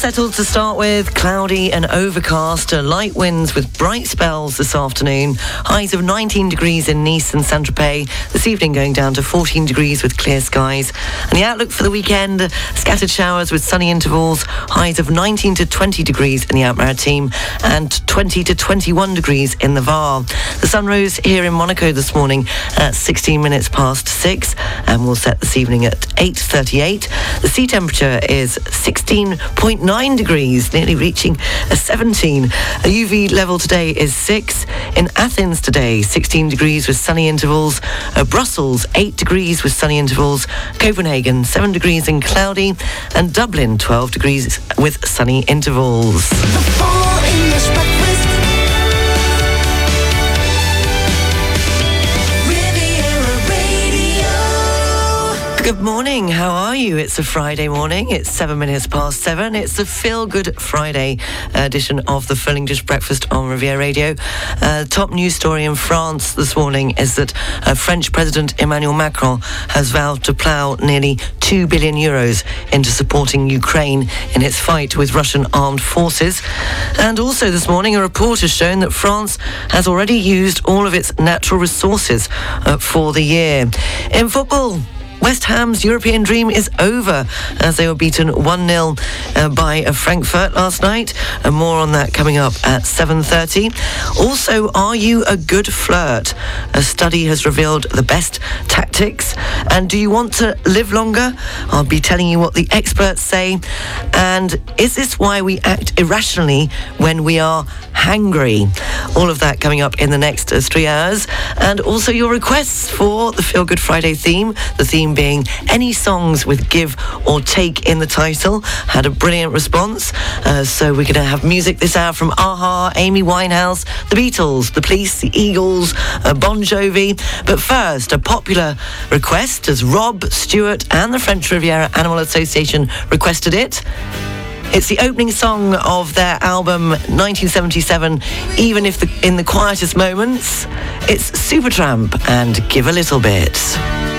settled to start with, cloudy and overcast, light winds with bright spells this afternoon. Highs of 19 degrees in Nice and Saint-Tropez. This evening going down to 14 degrees with clear skies. And the outlook for the weekend, scattered showers with sunny intervals. Highs of 19 to 20 degrees in the Alpes-Maritimes and 20 to 21 degrees in the Var. The sun rose here in Monaco this morning at 16 minutes past 6 and will set this evening at 8.38. The sea temperature is 16.9 degrees, nearly reaching a 17. A UV level today is 6. In Athens today, 16 degrees with sunny intervals. Uh, Brussels, 8 degrees with sunny intervals. Copenhagen, 7 degrees and cloudy. And Dublin, 12 degrees with sunny intervals. Good morning. How are you? It's a Friday morning. It's seven minutes past seven. It's the Feel Good Friday edition of the Full English Breakfast on Riviera Radio. Uh, top news story in France this morning is that uh, French President Emmanuel Macron has vowed to plough nearly 2 billion euros into supporting Ukraine in its fight with Russian armed forces. And also this morning, a report has shown that France has already used all of its natural resources uh, for the year. In football, West Ham's European dream is over as they were beaten 1-0 uh, by uh, Frankfurt last night. And more on that coming up at 7.30. Also, are you a good flirt? A study has revealed the best tactics. And do you want to live longer? I'll be telling you what the experts say. And is this why we act irrationally when we are hangry? All of that coming up in the next uh, three hours. And also your requests for the Feel Good Friday theme. The theme being any songs with give or take in the title. Had a brilliant response. Uh, so we're going to have music this hour from Aha, Amy Winehouse, The Beatles, The Police, The Eagles, uh, Bon Jovi. But first, a popular request as Rob Stewart and the French Riviera Animal Association requested it. It's the opening song of their album 1977, Even If the, in the Quietest Moments. It's Supertramp and Give a Little Bit.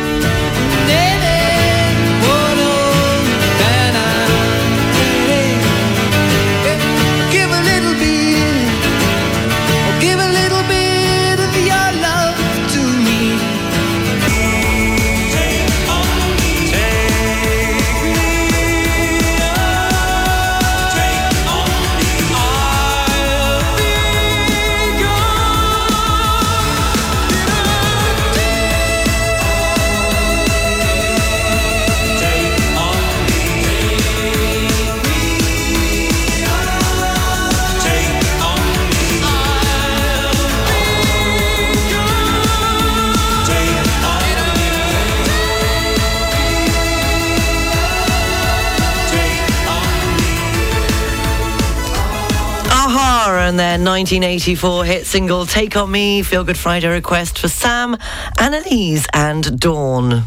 Their 1984 hit single Take On Me, Feel Good Friday request for Sam, Annalise and Dawn.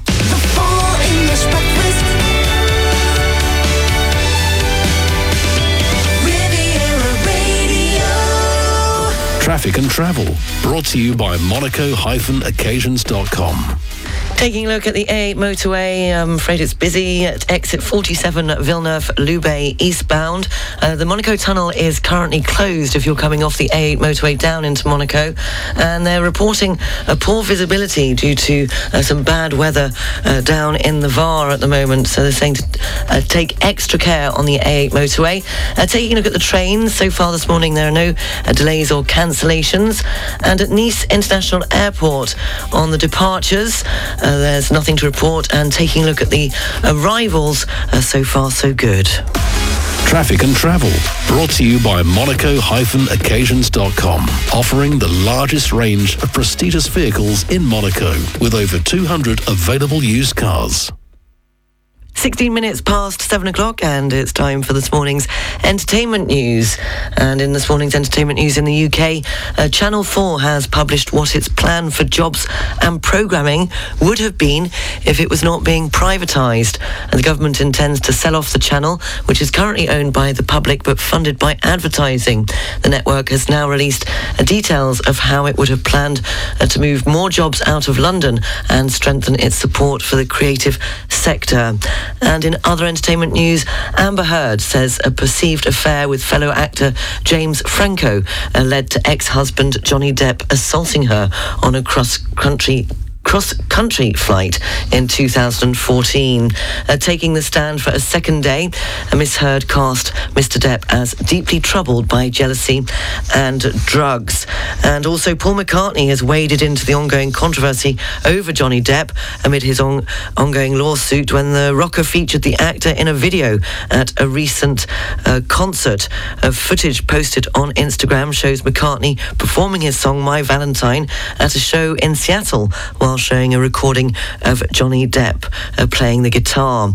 Traffic and travel, brought to you by monaco-occasions.com. Taking a look at the A8 motorway, I'm afraid it's busy at exit 47 Villeneuve-Loubet eastbound. Uh, the Monaco tunnel is currently closed if you're coming off the A8 motorway down into Monaco. And they're reporting a poor visibility due to uh, some bad weather uh, down in the VAR at the moment. So they're saying to uh, take extra care on the A8 motorway. Uh, taking a look at the trains, so far this morning there are no uh, delays or cancellations. And at Nice International Airport on the departures, uh, there's nothing to report, and taking a look at the arrivals, uh, so far so good. Traffic and travel, brought to you by monaco-occasions.com, offering the largest range of prestigious vehicles in Monaco, with over 200 available used cars. 16 minutes past 7 o'clock, and it's time for this morning's entertainment news. And in this morning's entertainment news in the UK, uh, Channel 4 has published what its plan for jobs and programming would have been if it was not being privatised. And the government intends to sell off the channel, which is currently owned by the public but funded by advertising. The network has now released uh, details of how it would have planned uh, to move more jobs out of London and strengthen its support for the creative sector. And in other entertainment news, Amber Heard says a perceived affair with fellow actor James Franco uh, led to ex-husband Johnny Depp assaulting her on a cross-country cross-country flight in 2014. Uh, taking the stand for a second day, uh, Miss Heard cast Mr. Depp as deeply troubled by jealousy and drugs. And also Paul McCartney has waded into the ongoing controversy over Johnny Depp amid his on- ongoing lawsuit when the rocker featured the actor in a video at a recent uh, concert. footage posted on Instagram shows McCartney performing his song My Valentine at a show in Seattle while showing a recording of Johnny Depp uh, playing the guitar.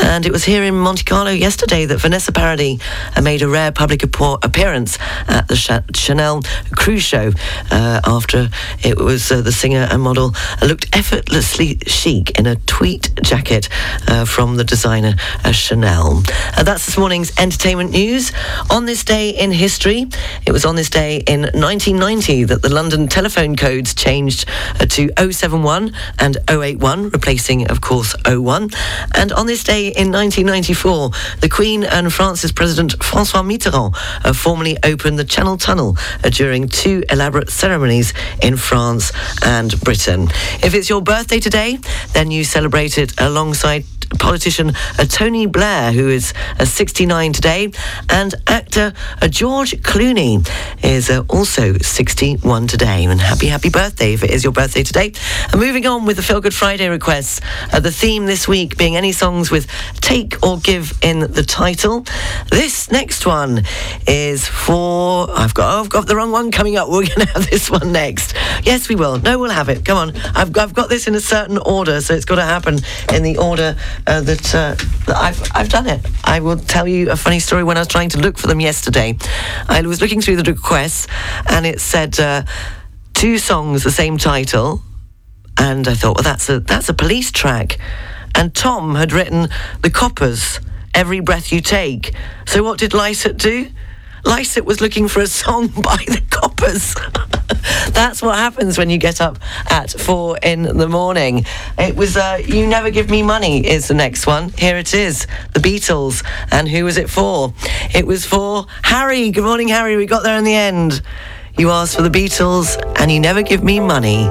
And it was here in Monte Carlo yesterday that Vanessa Paradis uh, made a rare public appearance at the Chanel cruise show uh, after it was uh, the singer and model looked effortlessly chic in a tweed jacket uh, from the designer Chanel. that's this morning's entertainment news. On this day in history, it was on this day in 1990 that the London telephone codes changed to 07 1 and 081, replacing, of course, 01. And on this day in 1994, the Queen and France's President Francois Mitterrand uh, formally opened the Channel Tunnel uh, during two elaborate ceremonies in France and Britain. If it's your birthday today, then you celebrate it alongside politician uh, Tony Blair, who is uh, 69 today, and actor uh, George Clooney is uh, also 61 today. And happy, happy birthday if it is your birthday today. And moving on with the Feel Good Friday requests, uh, the theme this week being any songs with take or give in the title. This next one is for I've got oh, I've got the wrong one coming up. We're going to have this one next. Yes, we will. No, we'll have it. Come on. I've I've got this in a certain order, so it's got to happen in the order uh, that, uh, that I've, I've done it. I will tell you a funny story when I was trying to look for them yesterday. I was looking through the requests and it said uh, two songs, the same title. And I thought, well, that's a, that's a police track. And Tom had written The Coppers, Every Breath You Take. So what did Lysett do? Lysett was looking for a song by the Coppers. That's what happens when you get up at four in the morning. It was uh, You Never Give Me Money is the next one. Here it is The Beatles. And who was it for? It was for Harry. Good morning, Harry. We got there in the end. You asked for the Beatles and you never give me money.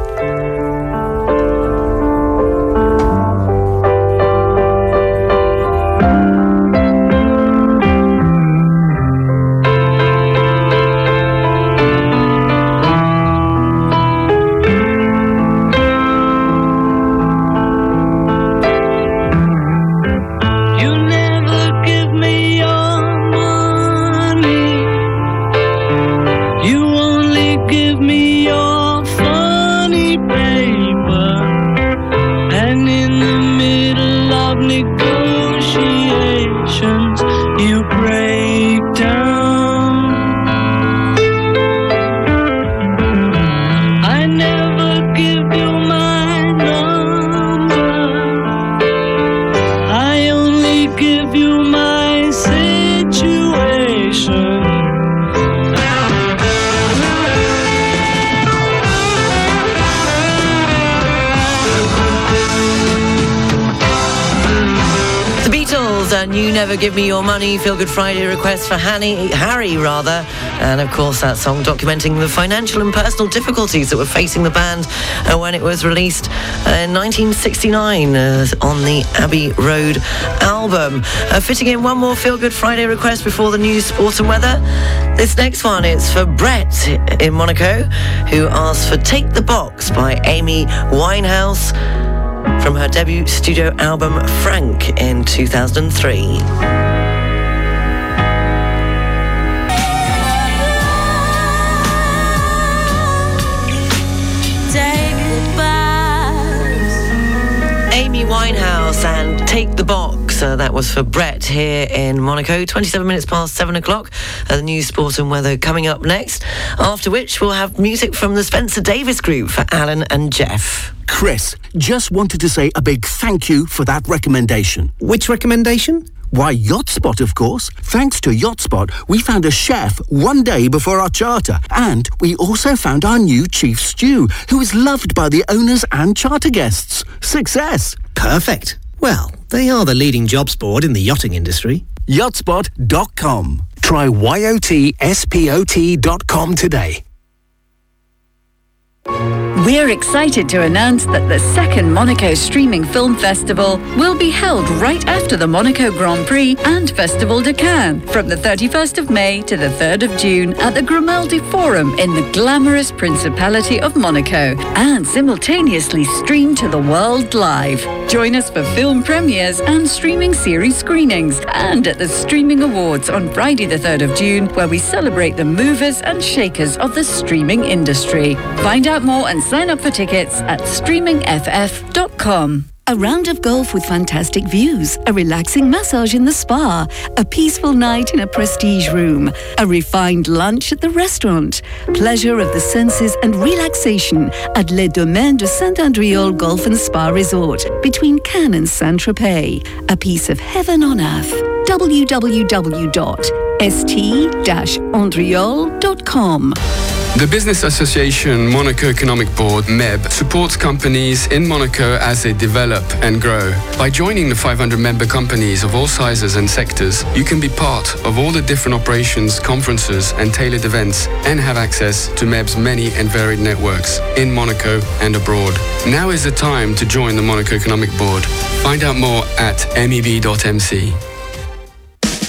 Never Give Me Your Money, Feel Good Friday request for Hanny, Harry, rather. And of course, that song documenting the financial and personal difficulties that were facing the band uh, when it was released uh, in 1969 uh, on the Abbey Road album. Fitting in one more Feel Good Friday request before the news, sports, and weather. This next one is for Brett in Monaco, who asked for Take the Box by Amy Winehouse from her debut studio album Frank in 2003. Amy Winehouse and Take the Box. Uh, that was for Brett here in Monaco. 27 minutes past 7 o'clock. Uh, the news, sport and weather coming up next. After which we'll have music from the Spencer Davis Group for Alan and Jeff. Chris, just wanted to say a big thank you for that recommendation. Which recommendation? Why, YotSpot, of course. Thanks to YotSpot, we found a chef one day before our charter. And we also found our new chief stew, who is loved by the owners and charter guests. Success! Perfect. Well, They are the leading jobs board in the yachting industry. Yotspot.com. Try yotspot.com today. We're excited to announce that the second Monaco Streaming Film Festival will be held right after the Monaco Grand Prix and Festival de Cannes from the 31st of May to the 3rd of June at the Grimaldi Forum in the glamorous Principality of Monaco and simultaneously streamed to the world live. Join us for film premieres and streaming series screenings and at the Streaming Awards on Friday the 3rd of June where we celebrate the movers and shakers of the streaming industry. Find out more and sign up for tickets at streamingff.com. A round of golf with fantastic views, a relaxing massage in the spa, a peaceful night in a prestige room, a refined lunch at the restaurant, pleasure of the senses and relaxation at Les Domaines de Saint-Endréol Golf and Spa Resort between Cannes and Saint-Tropez. A piece of heaven on earth. www.st-endreol.com the Business Association Monaco Economic Board, MEB, supports companies in Monaco as they develop and grow. By joining the 500 member companies of all sizes and sectors, you can be part of all the different operations, conferences, and tailored events and have access to MEB's many and varied networks in Monaco and abroad. Now is the time to join the Monaco Economic Board. Find out more at meb.mc.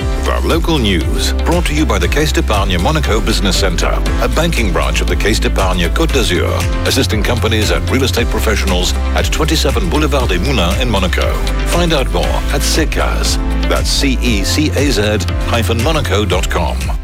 Our local news, brought to you by the Caisse d'Epargne Monaco Business Centre, a banking branch of the Caisse d'Epargne Côte d'Azur, assisting companies and real estate professionals at 27 Boulevard des Moulins in Monaco. Find out more at CECAZ. That's C-E-C-A-Z hyphen monaco.com.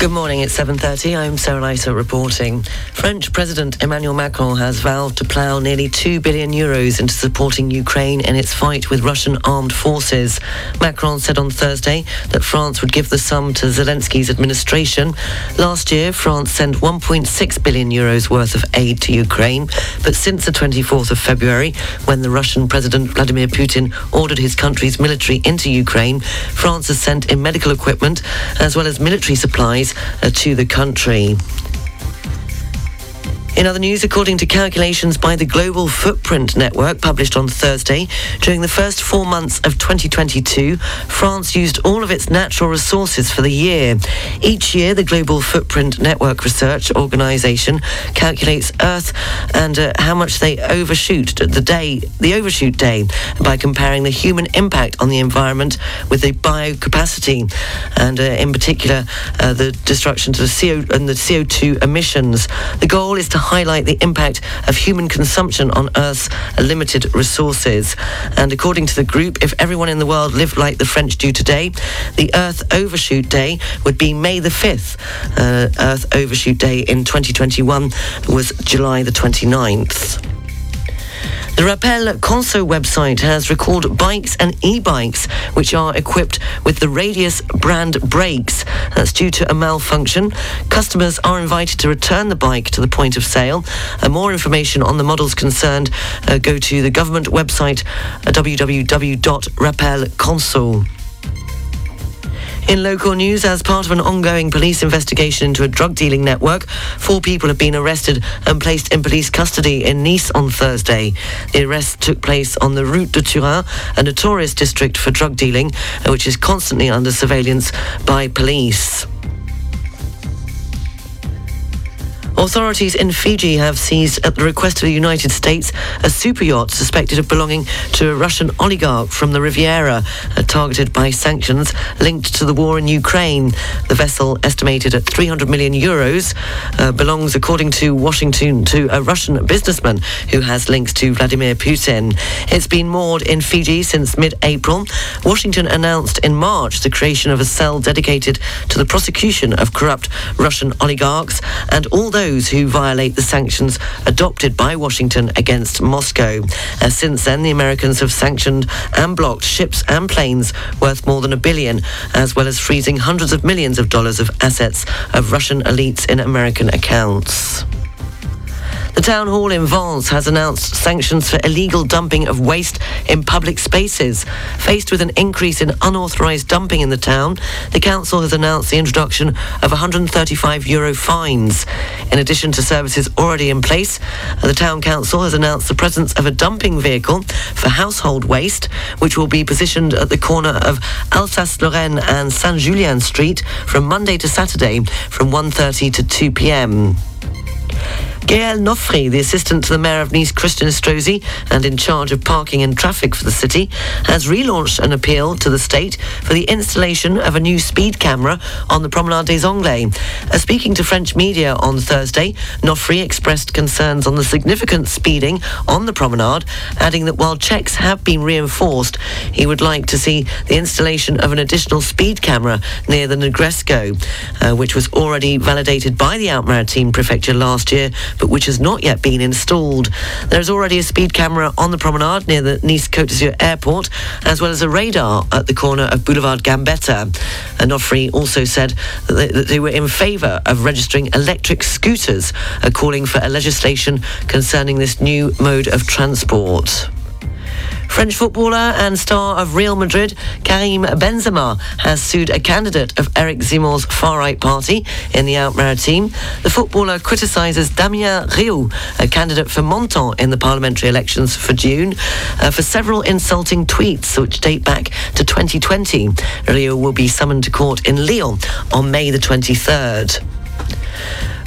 Good morning, it's 7.30. I'm Sarah Leiter reporting. French President Emmanuel Macron has vowed to plough nearly 2 billion euros into supporting Ukraine in its fight with Russian armed forces. Macron said on Thursday that France would give the sum to Zelensky's administration. Last year, France sent 1.6 billion euros worth of aid to Ukraine, but since the 24th of February, when the Russian President Vladimir Putin ordered his country's military into Ukraine, France has sent in medical equipment as well as military supplies uh, to the country. In other news, according to calculations by the Global Footprint Network published on Thursday, during the first four months of 2022, France used all of its natural resources for the year. Each year, the Global Footprint Network Research Organization calculates Earth and uh, how much they overshoot the day, the overshoot day, by comparing the human impact on the environment with the biocapacity, and uh, in particular, uh, the destruction to the CO and the CO2 emissions. The goal is to highlight the impact of human consumption on Earth's limited resources. And according to the group, if everyone in the world lived like the French do today, the Earth Overshoot Day would be May the 5th. Uh, Earth Overshoot Day in 2021 was July the 29th. The Rappel Conso website has recalled bikes and e-bikes which are equipped with the Radius brand brakes. That's due to a malfunction. Customers are invited to return the bike to the point of sale. Uh, more information on the models concerned, uh, go to the government website uh, www.rappelconso. In local news, as part of an ongoing police investigation into a drug dealing network, four people have been arrested and placed in police custody in Nice on Thursday. The arrest took place on the Route de Turin, a notorious district for drug dealing, which is constantly under surveillance by police. Authorities in Fiji have seized, at the request of the United States, a super yacht suspected of belonging to a Russian oligarch from the Riviera, uh, targeted by sanctions linked to the war in Ukraine. The vessel, estimated at 300 million euros, uh, belongs, according to Washington, to a Russian businessman who has links to Vladimir Putin. It's been moored in Fiji since mid-April. Washington announced in March the creation of a cell dedicated to the prosecution of corrupt Russian oligarchs and all those who violate the sanctions adopted by Washington against Moscow. Uh, since then, the Americans have sanctioned and blocked ships and planes worth more than a billion, as well as freezing hundreds of millions of dollars of assets of Russian elites in American accounts. The town hall in Vence has announced sanctions for illegal dumping of waste in public spaces. Faced with an increase in unauthorised dumping in the town, the council has announced the introduction of 135 euro fines. In addition to services already in place, the town council has announced the presence of a dumping vehicle for household waste, which will be positioned at the corner of Alsace-Lorraine and Saint-Julien Street from Monday to Saturday from 1.30 to 2 p.m. Gaël Nofri, the assistant to the mayor of Nice, Christian Estrosi, and in charge of parking and traffic for the city, has relaunched an appeal to the state for the installation of a new speed camera on the Promenade des Anglais. Uh, speaking to French media on Thursday, Nofri expressed concerns on the significant speeding on the promenade, adding that while checks have been reinforced, he would like to see the installation of an additional speed camera near the Negresco, uh, which was already validated by the Alpes-Maritimes Prefecture last year but which has not yet been installed. There is already a speed camera on the promenade near the Nice Côte d'Azur airport, as well as a radar at the corner of Boulevard Gambetta. Nofri also said that they, that they were in favour of registering electric scooters, calling for a legislation concerning this new mode of transport. French footballer and star of Real Madrid, Karim Benzema, has sued a candidate of Eric Zemmour's far-right party in the Alpes-Maritimes. The footballer criticises Damien Rieu, a candidate for Menton in the parliamentary elections for June, uh, for several insulting tweets which date back to 2020. Rieu will be summoned to court in Lyon on May the 23rd.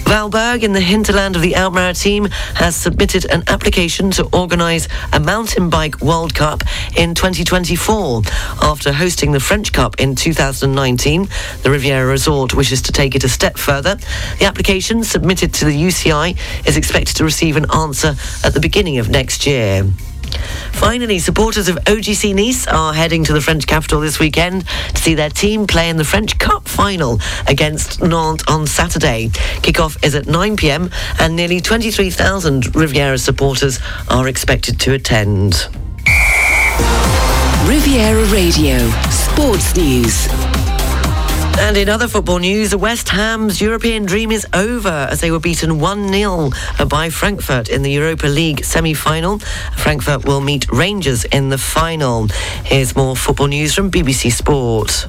Valberg in the hinterland of the Alpes-Maritimes has submitted an application to organise a mountain bike World Cup in 2024. After hosting the French Cup in 2019, the Riviera Resort wishes to take it a step further. The application submitted to the UCI is expected to receive an answer at the beginning of next year. Finally, supporters of OGC Nice are heading to the French capital this weekend to see their team play in the French Cup final against Nantes on Saturday. Kickoff is at 9 pm and nearly 23,000 Riviera supporters are expected to attend. Riviera Radio, Sports News. And in other football news, West Ham's European dream is over as they were beaten 1-0 by Frankfurt in the Europa League semi-final. Frankfurt will meet Rangers in the final. Here's more football news from BBC Sport.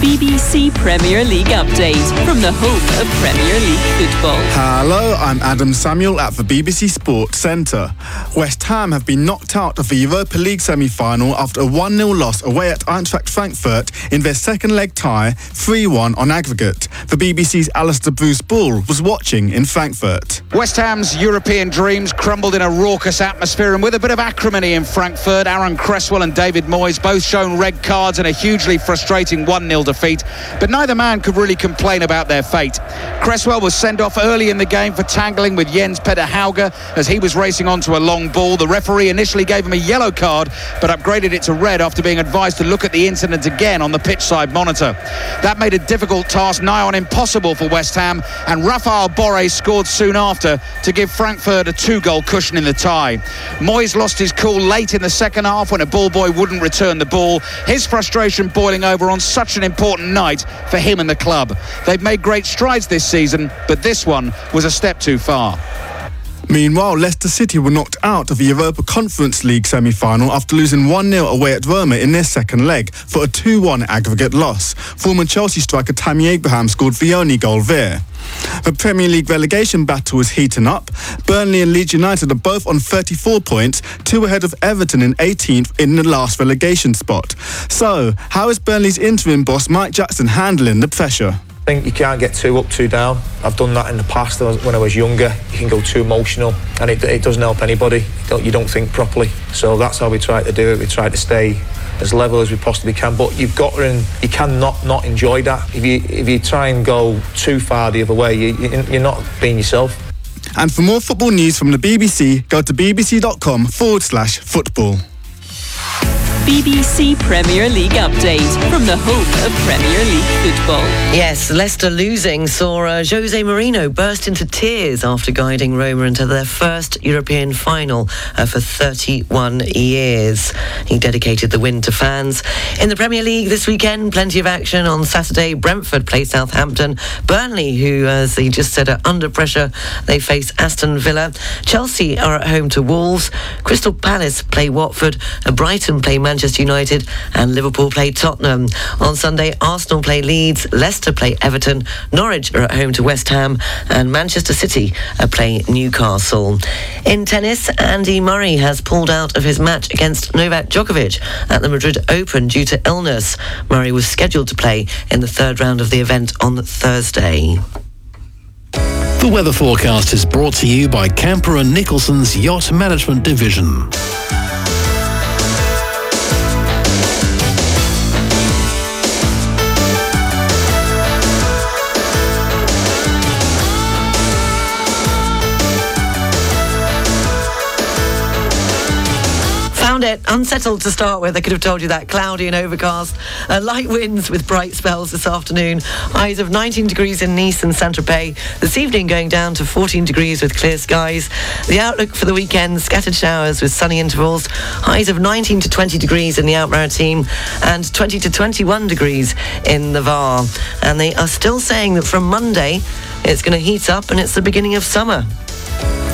BBC Premier League update from the home of Premier League football. Hello, I'm Adam Samuel at the BBC Sports Centre. West Ham have been knocked out of the Europa League semi-final after a 1-0 loss away at Eintracht Frankfurt in their second leg tie, 3-1 on aggregate. The BBC's Alistair Bruce Ball was watching in Frankfurt. West Ham's European dreams crumbled in a raucous atmosphere and with a bit of acrimony in Frankfurt. Aaron Cresswell and David Moyes both shown red cards in a hugely frustrating 1-0 defeat, but neither man could really complain about their fate. Cresswell was sent off early in the game for tangling with Jens Petter Hauge as he was racing onto a long ball. The referee initially gave him a yellow card, but upgraded it to red after being advised to look at the incident again on the pitch side monitor. That made a difficult task nigh on impossible for West Ham, and Rafael Borre scored soon after to give Frankfurt a two-goal cushion in the tie. Moyes lost his cool late in the second half when a ball boy wouldn't return the ball. His frustration boiling over on such an important night for him and the club. They've made great strides this season, but this one was a step too far. Meanwhile, Leicester City were knocked out of the Europa Conference League semi-final after losing 1-0 away at Roma in their second leg for a 2-1 aggregate loss. Former Chelsea striker Tammy Abraham scored the only goal there. The Premier League relegation battle is heating up. Burnley and Leeds United are both on 34 points, two ahead of Everton in 18th in the last relegation spot. So, how is Burnley's interim boss Mike Jackson handling the pressure? I think you can't get too up, too down. I've done that in the past when I was younger. You can go too emotional and it, it doesn't help anybody. You don't, you don't think properly. So that's how we try to do it. We try to stay as level as we possibly can. But you've got to, you cannot not enjoy that. If you if you try and go too far the other way, you, you're not being yourself. And for more football news from the BBC, go to bbc.com forward slash football. BBC Premier League update from the home of Premier League football. Yes, Leicester losing saw uh, Jose Mourinho burst into tears after guiding Roma into their first European final uh, for 31 years. He dedicated the win to fans. In the Premier League this weekend, plenty of action on Saturday. Brentford play Southampton. Burnley, who, as he just said, are under pressure, they face Aston Villa. Chelsea are at home to Wolves. Crystal Palace play Watford. Uh, Brighton play Manchester Manchester United and Liverpool play Tottenham. On Sunday, Arsenal play Leeds, Leicester play Everton, Norwich are at home to West Ham, and Manchester City play Newcastle. In tennis, Andy Murray has pulled out of his match against Novak Djokovic at the Madrid Open due to illness. Murray was scheduled to play in the third round of the event on Thursday. The weather forecast is brought to you by Camper and Nicholson's Yacht Management Division. It. Unsettled to start with. I could have told you that. Cloudy and overcast. Uh, light winds with bright spells this afternoon. Highs of 19 degrees in Nice and Saint-Tropez. This evening going down to 14 degrees with clear skies. The outlook for the weekend, scattered showers with sunny intervals. Highs of 19 to 20 degrees in the Alpes-Maritimes and 20 to 21 degrees in the Var. And they are still saying that from Monday it's going to heat up and it's the beginning of summer.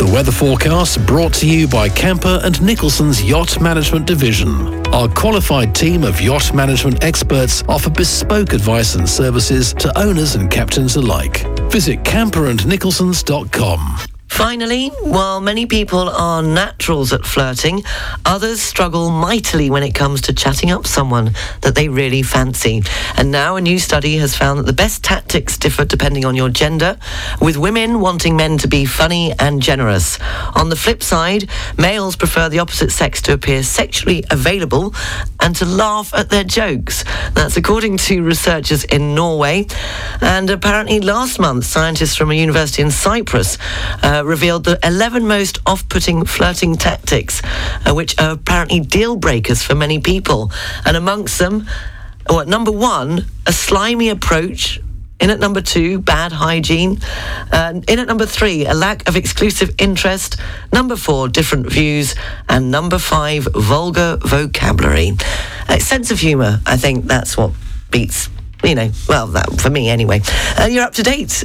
The weather forecast brought to you by Camper and Nicholson's Yacht Management Division. Our qualified team of yacht management experts offer bespoke advice and services to owners and captains alike. Visit camperandnicholsons.com. Finally, while many people are naturals at flirting, others struggle mightily when it comes to chatting up someone that they really fancy. And now a new study has found that the best tactics differ depending on your gender, with women wanting men to be funny and generous. On the flip side, males prefer the opposite sex to appear sexually available and to laugh at their jokes. That's according to researchers in Norway. And apparently last month, scientists from a university in Cyprus uh, revealed the 11 most off putting flirting tactics, uh, which are apparently deal breakers for many people. And amongst them, well, number one, a slimy approach in at number two, bad hygiene. Uh, in at number three, a lack of exclusive interest. Number four, different views. And number five, vulgar vocabulary. Uh, sense of humour, I think that's what beats, you know, well, that, for me anyway. Uh, you're up to date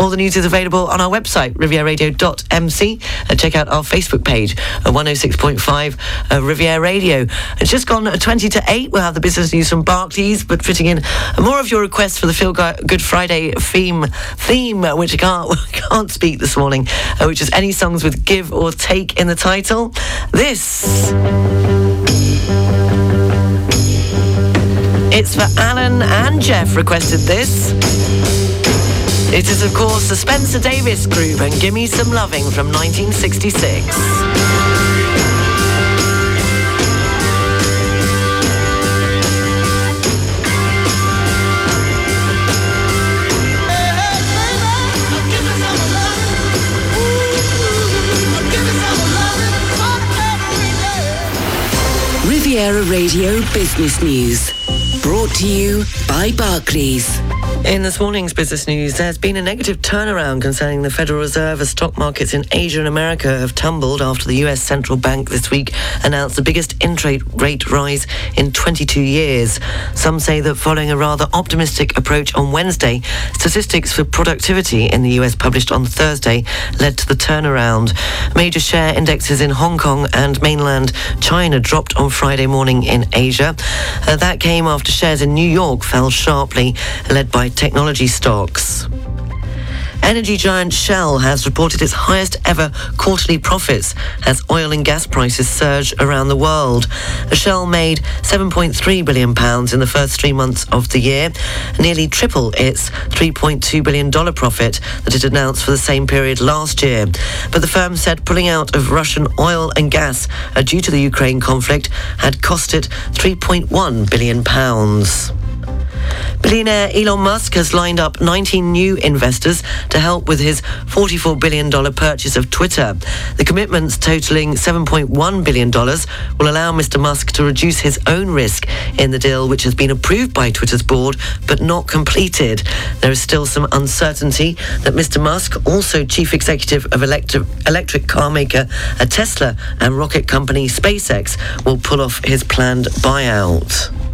all the news is available on our website, rivieraradio.mc. And uh, check out our Facebook page, uh, at 106.5 uh, Riviera Radio. It's just gone uh, 20 to 8. We'll have the business news from Barclays, but fitting in more of your requests for the Feel Good Friday theme, theme which I can't, can't speak this morning, uh, which is any songs with give or take in the title. This. It's for Alan and Jeff requested this. It is, of course, the Spencer Davis Group and Gimme Some Loving from 1966. Riviera Radio Business News. Brought to you by Barclays. In this morning's business news, there's been a negative turnaround concerning the Federal Reserve as stock markets in Asia and America have tumbled after the US central bank this week announced the biggest interest rate rise in 22 years. Some say that following a rather optimistic approach on Wednesday, statistics for productivity in the US published on Thursday led to the turnaround. Major share indexes in Hong Kong and mainland China dropped on Friday morning in Asia. Uh, that came after shares in New York fell sharply, led by technology stocks. Energy giant Shell has reported its highest ever quarterly profits as oil and gas prices surge around the world. Shell made 7.3 billion pounds in the first three months of the year, nearly triple its 3.2 billion dollar profit that it announced for the same period last year. But the firm said pulling out of Russian oil and gas uh, due to the Ukraine conflict had cost it 3.1 billion pounds. Billionaire Elon Musk has lined up 19 new investors to help with his $44 billion purchase of Twitter. The commitments totaling $7.1 billion will allow Mr. Musk to reduce his own risk in the deal, which has been approved by Twitter's board but not completed. There is still some uncertainty that Mr. Musk, also chief executive of electric, electric car maker Tesla and rocket company SpaceX, will pull off his planned buyout.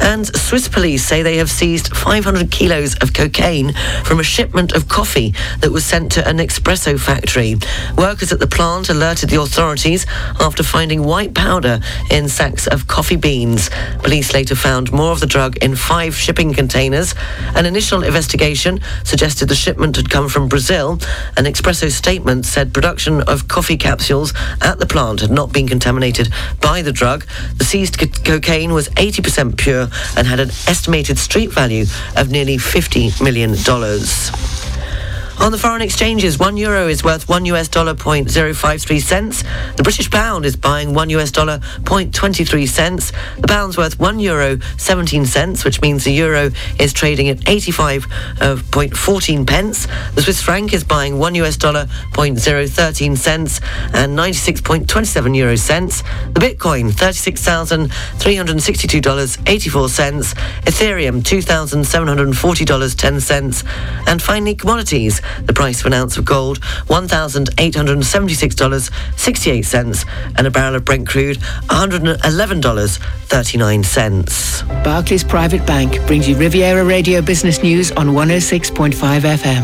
And Swiss police say they have seized 500 kilos of cocaine from a shipment of coffee that was sent to a Nespresso factory. Workers at the plant alerted the authorities after finding white powder in sacks of coffee beans. Police later found more of the drug in five shipping containers. An initial investigation suggested the shipment had come from Brazil. A Nespresso statement said production of coffee capsules at the plant had not been contaminated by the drug. The seized co- cocaine was 80% pure and had an estimated street value of nearly $50 million. On the foreign exchanges, one euro is worth one US dollar point zero five three cents. The British pound is buying one US dollar point twenty three cents. The pound's worth one euro seventeen cents, which means the euro is trading at eighty five uh, point fourteen pence. The Swiss franc is buying one US dollar point zero thirteen cents and ninety six point twenty seven euro cents. The Bitcoin thirty six thousand three hundred sixty two dollars eighty four cents. Ethereum two thousand seven hundred forty dollars ten cents. And finally, commodities. The price of an ounce of gold, $1,876.68, and a barrel of Brent crude, $111.39. Barclays Private Bank brings you Riviera Radio Business News on 106.5 FM.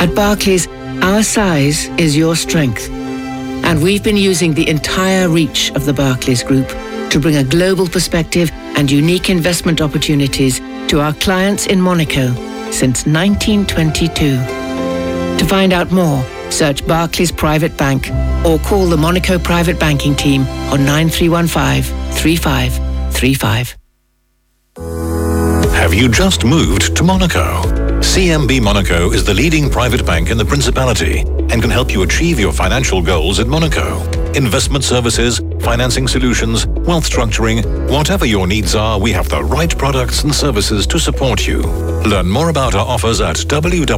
At Barclays, our size is your strength. And we've been using the entire reach of the Barclays Group to bring a global perspective and unique investment opportunities to our clients in Monaco since 1922. To find out more, search Barclays Private Bank or call the Monaco Private Banking Team on 9315 3535. Have you just moved to Monaco? CMB Monaco is the leading private bank in the Principality and can help you achieve your financial goals in Monaco. Investment services, financing solutions, wealth structuring, whatever your needs are, we have the right products and services to support you. Learn more about our offers at www.cmb.mc.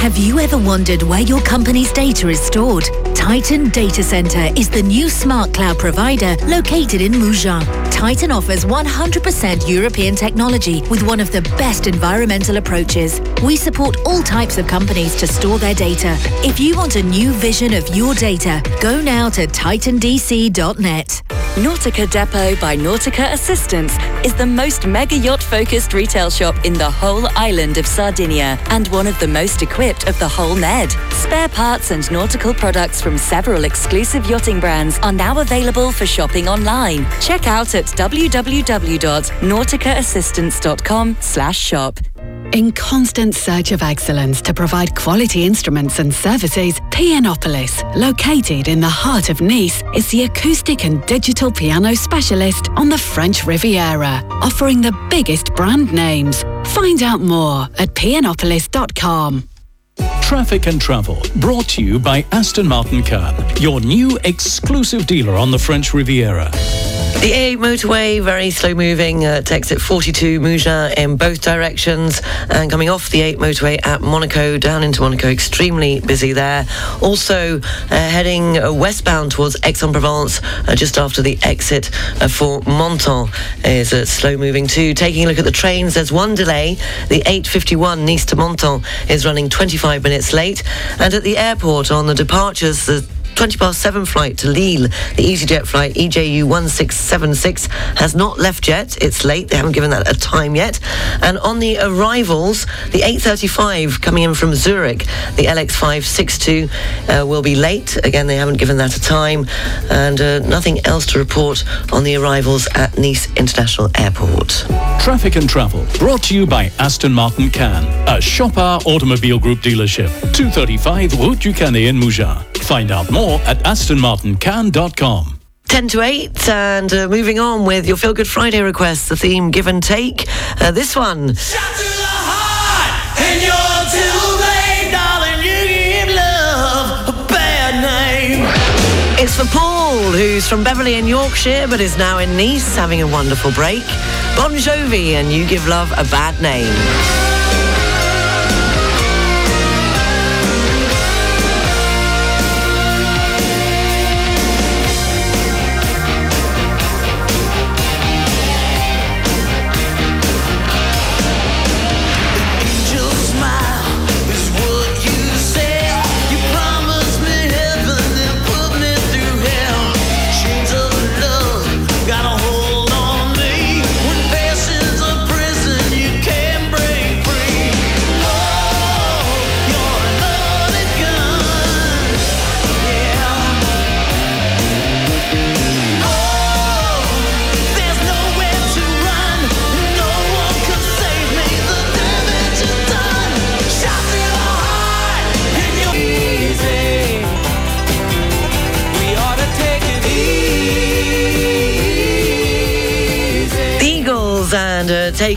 Have you ever wondered where your company's data is stored? Titan Data Center is the new smart cloud provider located in Mougins. Titan offers 100% European technology with one of the best environmental approaches. We support all types of companies to store their data. If you want a new vision of your data, go now to titandc.net. Nautica Depot by Nautica Assistance is the most mega yacht focused retail shop in the whole island of Sardinia and one of the most equipped of the whole Med. Spare parts and nautical products from several exclusive yachting brands are now available for shopping online. Check out at www.nauticaassistance.com slash shop. In constant search of excellence to provide quality instruments and services, Pianopolis, located in the heart of Nice, is the acoustic and digital piano specialist on the French Riviera, offering the biggest brand names. Find out more at pianopolis.com. Traffic and Travel, brought to you by Aston Martin Cannes, your new exclusive dealer on the French Riviera. The A8 motorway, very slow moving, uh, exit 42 Mougins in both directions. And coming off the 8 motorway at Monaco, down into Monaco, extremely busy there. Also uh, heading westbound towards Aix-en-Provence, uh, just after the exit uh, for Menton is uh, slow moving too. Taking a look at the trains, there's one delay. The 851 Nice to Menton is running 25 minutes late. And at the airport on the departures, the 20 past 7 flight to Lille. The EasyJet flight EJU 1676 has not left yet. It's late. They haven't given that a time yet. And on the arrivals, the 835 coming in from Zurich, the LX 562 uh, will be late. Again, they haven't given that a time. And uh, nothing else to report on the arrivals at Nice International Airport. Traffic and Travel, brought to you by Aston Martin Cannes, a Chopard Automobile Group dealership. 235 Route du Canet in Mougins. Find out more at astonmartincannes.com. 10 to 8 and uh, moving on with your Feel Good Friday requests, the theme Give and Take. Uh, this one. And you're too late, darling. You give love a bad name. It's for Paul, who's from Beverley in Yorkshire but is now in Nice having a wonderful break. Bon Jovi and You Give Love a Bad Name.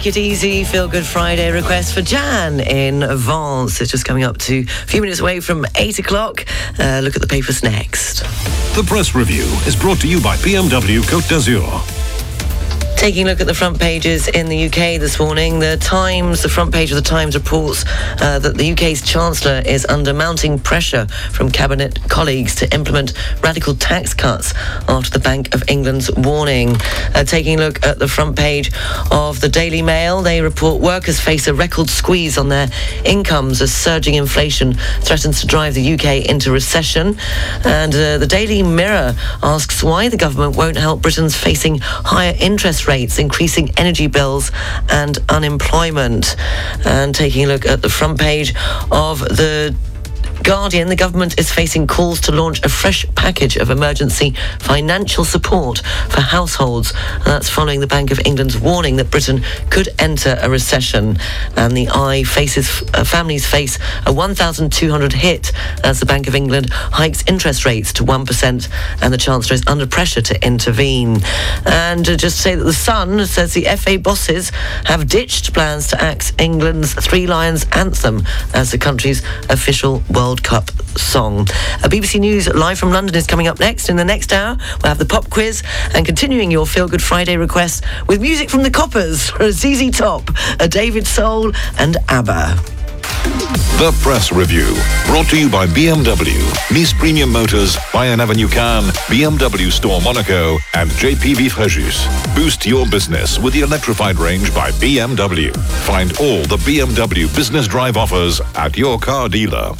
Take It Easy Feel Good Friday request for Jan in Vence. It's just coming up to a few minutes away from 8 o'clock. Uh, look at the papers next. The press review is brought to you by BMW Côte d'Azur. Taking a look at the front pages in the UK this morning, the Times, the front page of the Times reports uh, that the UK's Chancellor is under mounting pressure from Cabinet colleagues to implement radical tax cuts after the Bank of England's warning. Uh, taking a look at the front page of the Daily Mail, they report workers face a record squeeze on their incomes as surging inflation threatens to drive the UK into recession. And uh, the Daily Mirror asks why the government won't help Britons facing higher interest rates, increasing energy bills, and unemployment. And taking a look at the front page of the Guardian, the government is facing calls to launch a fresh package of emergency financial support for households. And that's following the Bank of England's warning that Britain could enter a recession. And the eye faces uh, families face a 1,200 hit as the Bank of England hikes interest rates to 1%, and the Chancellor is under pressure to intervene. And uh, just say that the Sun says the FA bosses have ditched plans to axe England's Three Lions anthem as the country's official World Cup song. A BBC News live from London is coming up next. In the next hour, we'll have the pop quiz and continuing your Feel Good Friday requests with music from the Coppers a ZZ Top, a David Soul, and ABBA. The press review brought to you by BMW, Nice Premium Motors, Bayern Avenue Cannes, BMW Store Monaco, and JPV Fréjus. Boost your business with the electrified range by BMW. Find all the BMW Business Drive offers at your car dealer.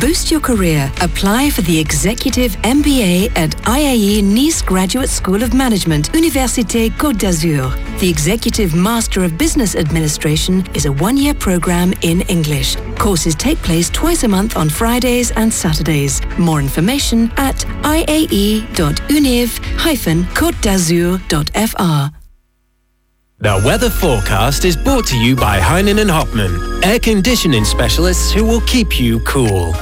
Boost your career. Apply for the Executive MBA at IAE Nice Graduate School of Management, Université Côte d'Azur. The Executive Master of Business Administration is a one-year program in English. Courses take place twice a month on Fridays and Saturdays. More information at iae.univ-côte-d'azur.fr. The weather forecast is brought to you by Heinen and Hopman, air conditioning specialists who will keep you cool.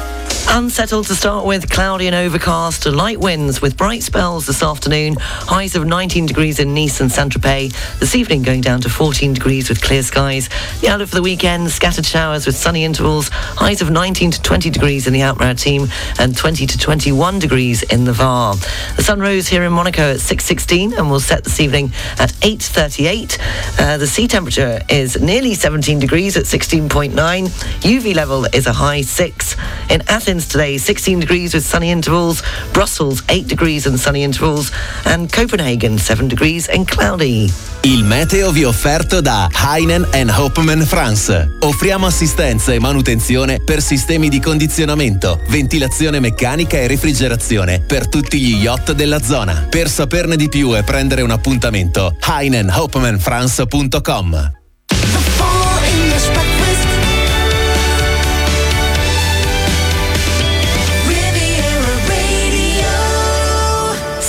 Unsettled to start with, cloudy and overcast, light winds with bright spells this afternoon. Highs of 19 degrees in Nice and Saint-Tropez. This evening going down to 14 degrees with clear skies. The outlook for the weekend, scattered showers with sunny intervals. Highs of 19 to 20 degrees in the Alpes-Maritimes and 20 to 21 degrees in the Var. The sun rose here in Monaco at 6.16 and will set this evening at 8.38. Uh, the sea temperature is nearly 17 degrees at 16.9. UV level is a high 6. In Athens today, 16 degrees with sunny intervals. Brussels, 8 degrees and sunny intervals. And Copenhagen, 7 degrees and cloudy. Il meteo vi è offerto da Heinen Hopman France. Offriamo assistenza e manutenzione per sistemi di condizionamento, ventilazione meccanica e refrigerazione per tutti gli yacht della zona. Per saperne di più e prendere un appuntamento, heinenhopmanfrance.com.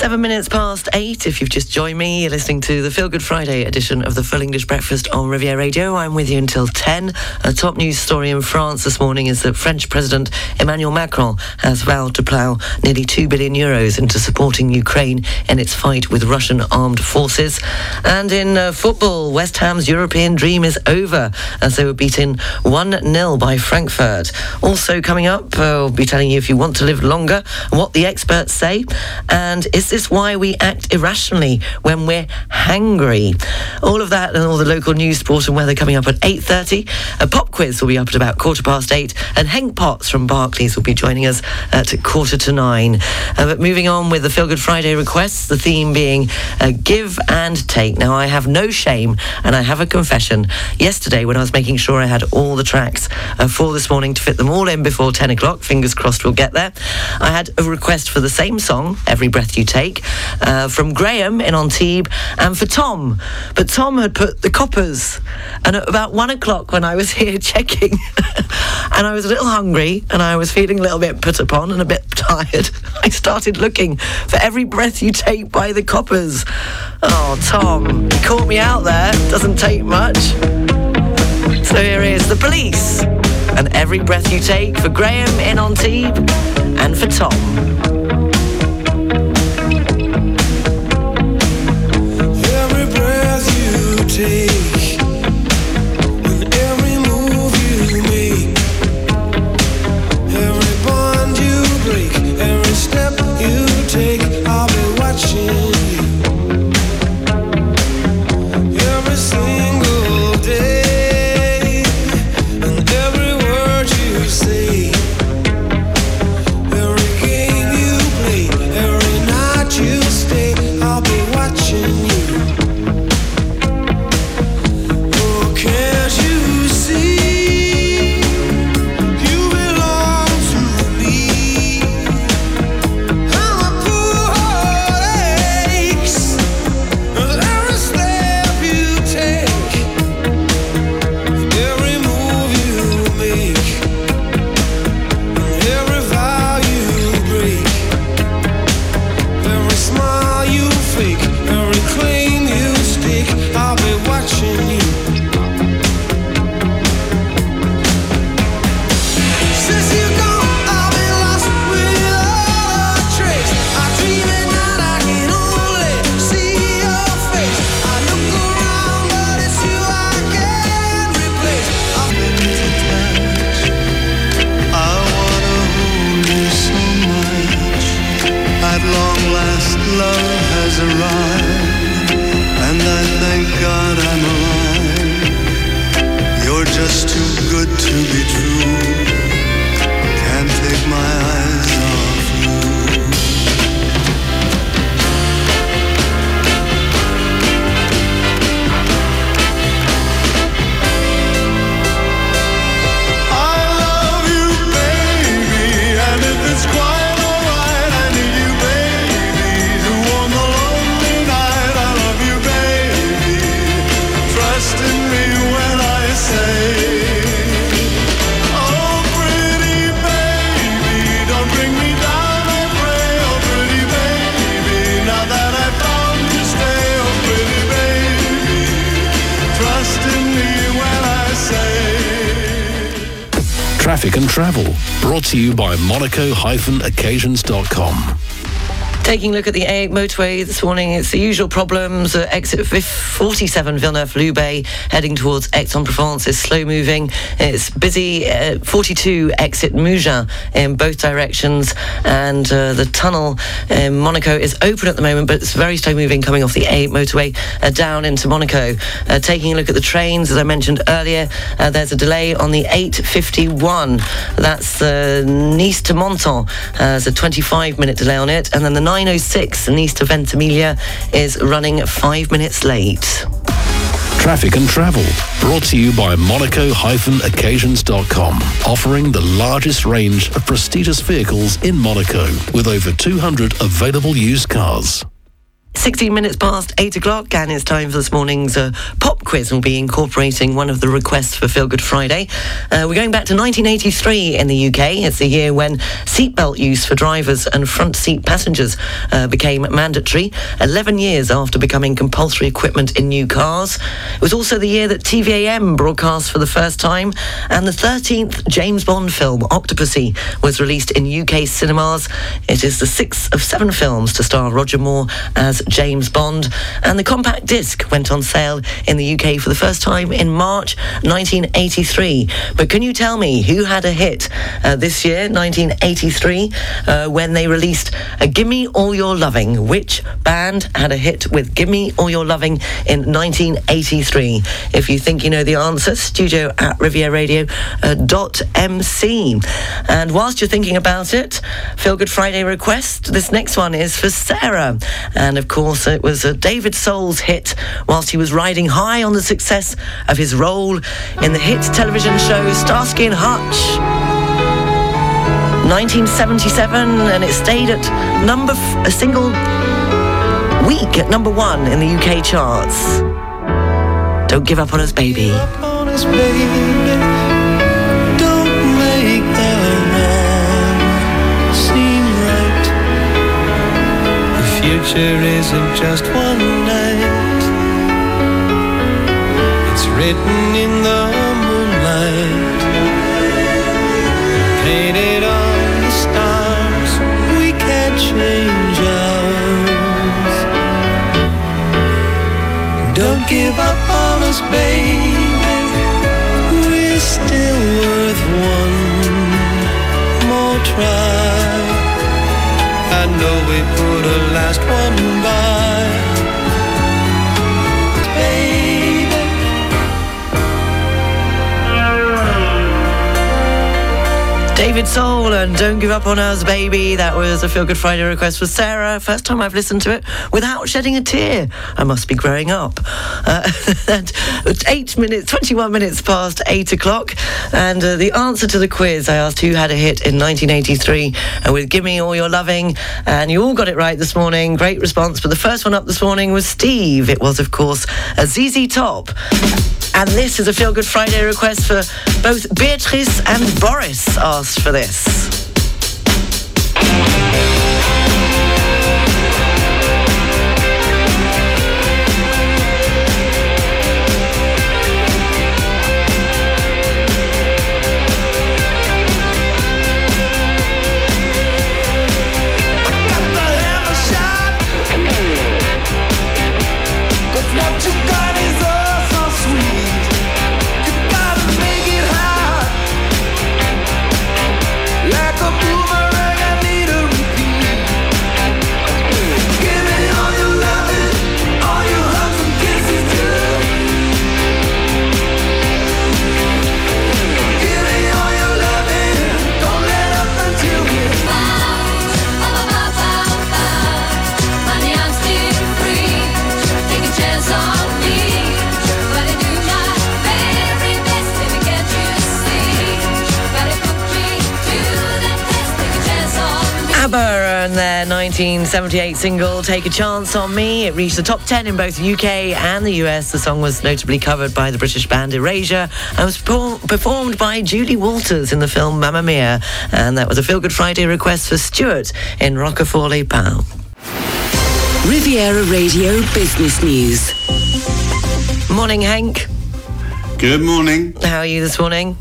Seven minutes past eight. If you've just joined me, you're listening to the Feel Good Friday edition of the Full English Breakfast on Riviera Radio. I'm with you until 10. A top news story in France this morning is that French President Emmanuel Macron has vowed to plough nearly 2 billion euros into supporting Ukraine in its fight with Russian armed forces. And in uh, football, West Ham's European dream is over as they were beaten 1 0 by Frankfurt. Also, coming up, uh, we'll be telling you if you want to live longer, and what the experts say, and is this why we act irrationally when we're hangry? All of that and all the local news, sport and weather coming up at 8.30. A pop quiz will be up at about quarter past eight. And Hank Potts from Barclays will be joining us at quarter to nine. Uh, but moving on with the Feel Good Friday requests, the theme being uh, give and take. Now, I have no shame and I have a confession. Yesterday, when I was making sure I had all the tracks uh, for this morning to fit them all in before 10 o'clock, fingers crossed we'll get there, I had a request for the same song, Every Breath You Take, uh, from Graham in Antibes and for Tom. But Tom had put the coppers. And at about one o'clock when I was here checking, and I was a little hungry and I was feeling a little bit put upon and a bit tired, I started looking for Every Breath You Take by the coppers. Oh, Tom, you caught me out there. Doesn't take much. So here is the police. And every breath you take for Graham in Antibes and for Tom. To you by monaco-occasions.com. Taking a look at the A8 motorway this morning, it's the usual problems. Uh, exit 47 Villeneuve-Loubet heading towards Aix-en-Provence is slow moving. It's busy. Uh, 42 exit Mougins in both directions, and uh, the tunnel in Monaco is open at the moment, but it's very slow moving coming off the A8 motorway uh, down into Monaco. Uh, taking a look at the trains, as I mentioned earlier, uh, there's a delay on the 851. That's uh, Nice to Menton. There's a 25 minute delay on it, and then the 906 East of Ventimiglia is running five minutes late. Traffic and travel, brought to you by Monaco-occasions.com, offering the largest range of prestigious vehicles in Monaco, with over 200 available used cars. 16 minutes past 8 o'clock, and it's time for this morning's uh, pop quiz. We'll be incorporating one of the requests for Feel Good Friday. Uh, we're going back to 1983 in the UK. It's the year when seatbelt use for drivers and front seat passengers uh, became mandatory, 11 years after becoming compulsory equipment in new cars. It was also the year that TV-am broadcast for the first time, and the 13th James Bond film, Octopussy, was released in UK cinemas. It is the sixth of seven films to star Roger Moore as James Bond, and the compact disc went on sale in the UK for the first time in March 1983. But can you tell me who had a hit uh, this year, 1983, uh, when they released uh, Gimme All Your Loving? Which band had a hit with Gimme All Your Loving in 1983? If you think you know the answer, studio at rivieraradio.mc. And whilst you're thinking about it, Feel Good Friday request, this next one is for Sarah. And of course, it was a David Soul's hit whilst he was riding high on the success of his role in the hit television show Starsky and Hutch. 1977, and it stayed at number f- a single week at number one in the UK charts. Don't give up on us, baby. Future isn't just one night. It's written in the moonlight. Painted on the stars. We can't change ours. Don't give up on us, baby. We're still worth one more try. I we put a last one by. David Soul and Don't Give Up on Us, Baby. That was a Feel Good Friday request for Sarah. First time I've listened to it without shedding a tear. I must be growing up. Uh, eight minutes, 21 minutes past eight o'clock. And uh, the answer to the quiz, I asked who had a hit in 1983 and with Give Me All Your Loving. And you all got it right this morning. Great response. But the first one up this morning was Steve. It was, of course, a ZZ Top. And this is a Feel Good Friday request for both Beatrice and Boris asked for this. 1978 single Take a Chance on Me. It reached the top 10 in both the UK and the US. The song was notably covered by the British band Erasure and was performed by Julie Walters in the film Mamma Mia. And that was a Feel Good Friday request for Stuart in Roquefort-les-Pins. Riviera Radio Business News. Morning, Hank. Good morning. How are you this morning?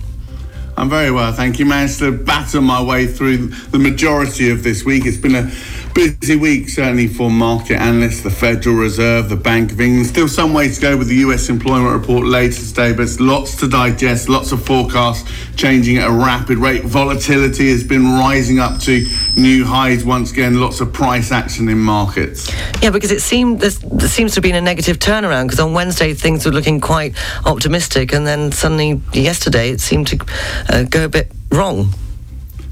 I'm very well, thank you. Managed to batter my way through the majority of this week. It's been a Busy week, certainly for market analysts, the Federal Reserve, the Bank of England. Still some way to go with the US employment report later today, but it's lots to digest, lots of forecasts changing at a rapid rate. Volatility has been rising up to new highs once again, lots of price action in markets. Yeah, because it seemed there seems to have been a negative turnaround. Because on Wednesday things were looking quite optimistic, and then suddenly yesterday it seemed to uh, go a bit wrong.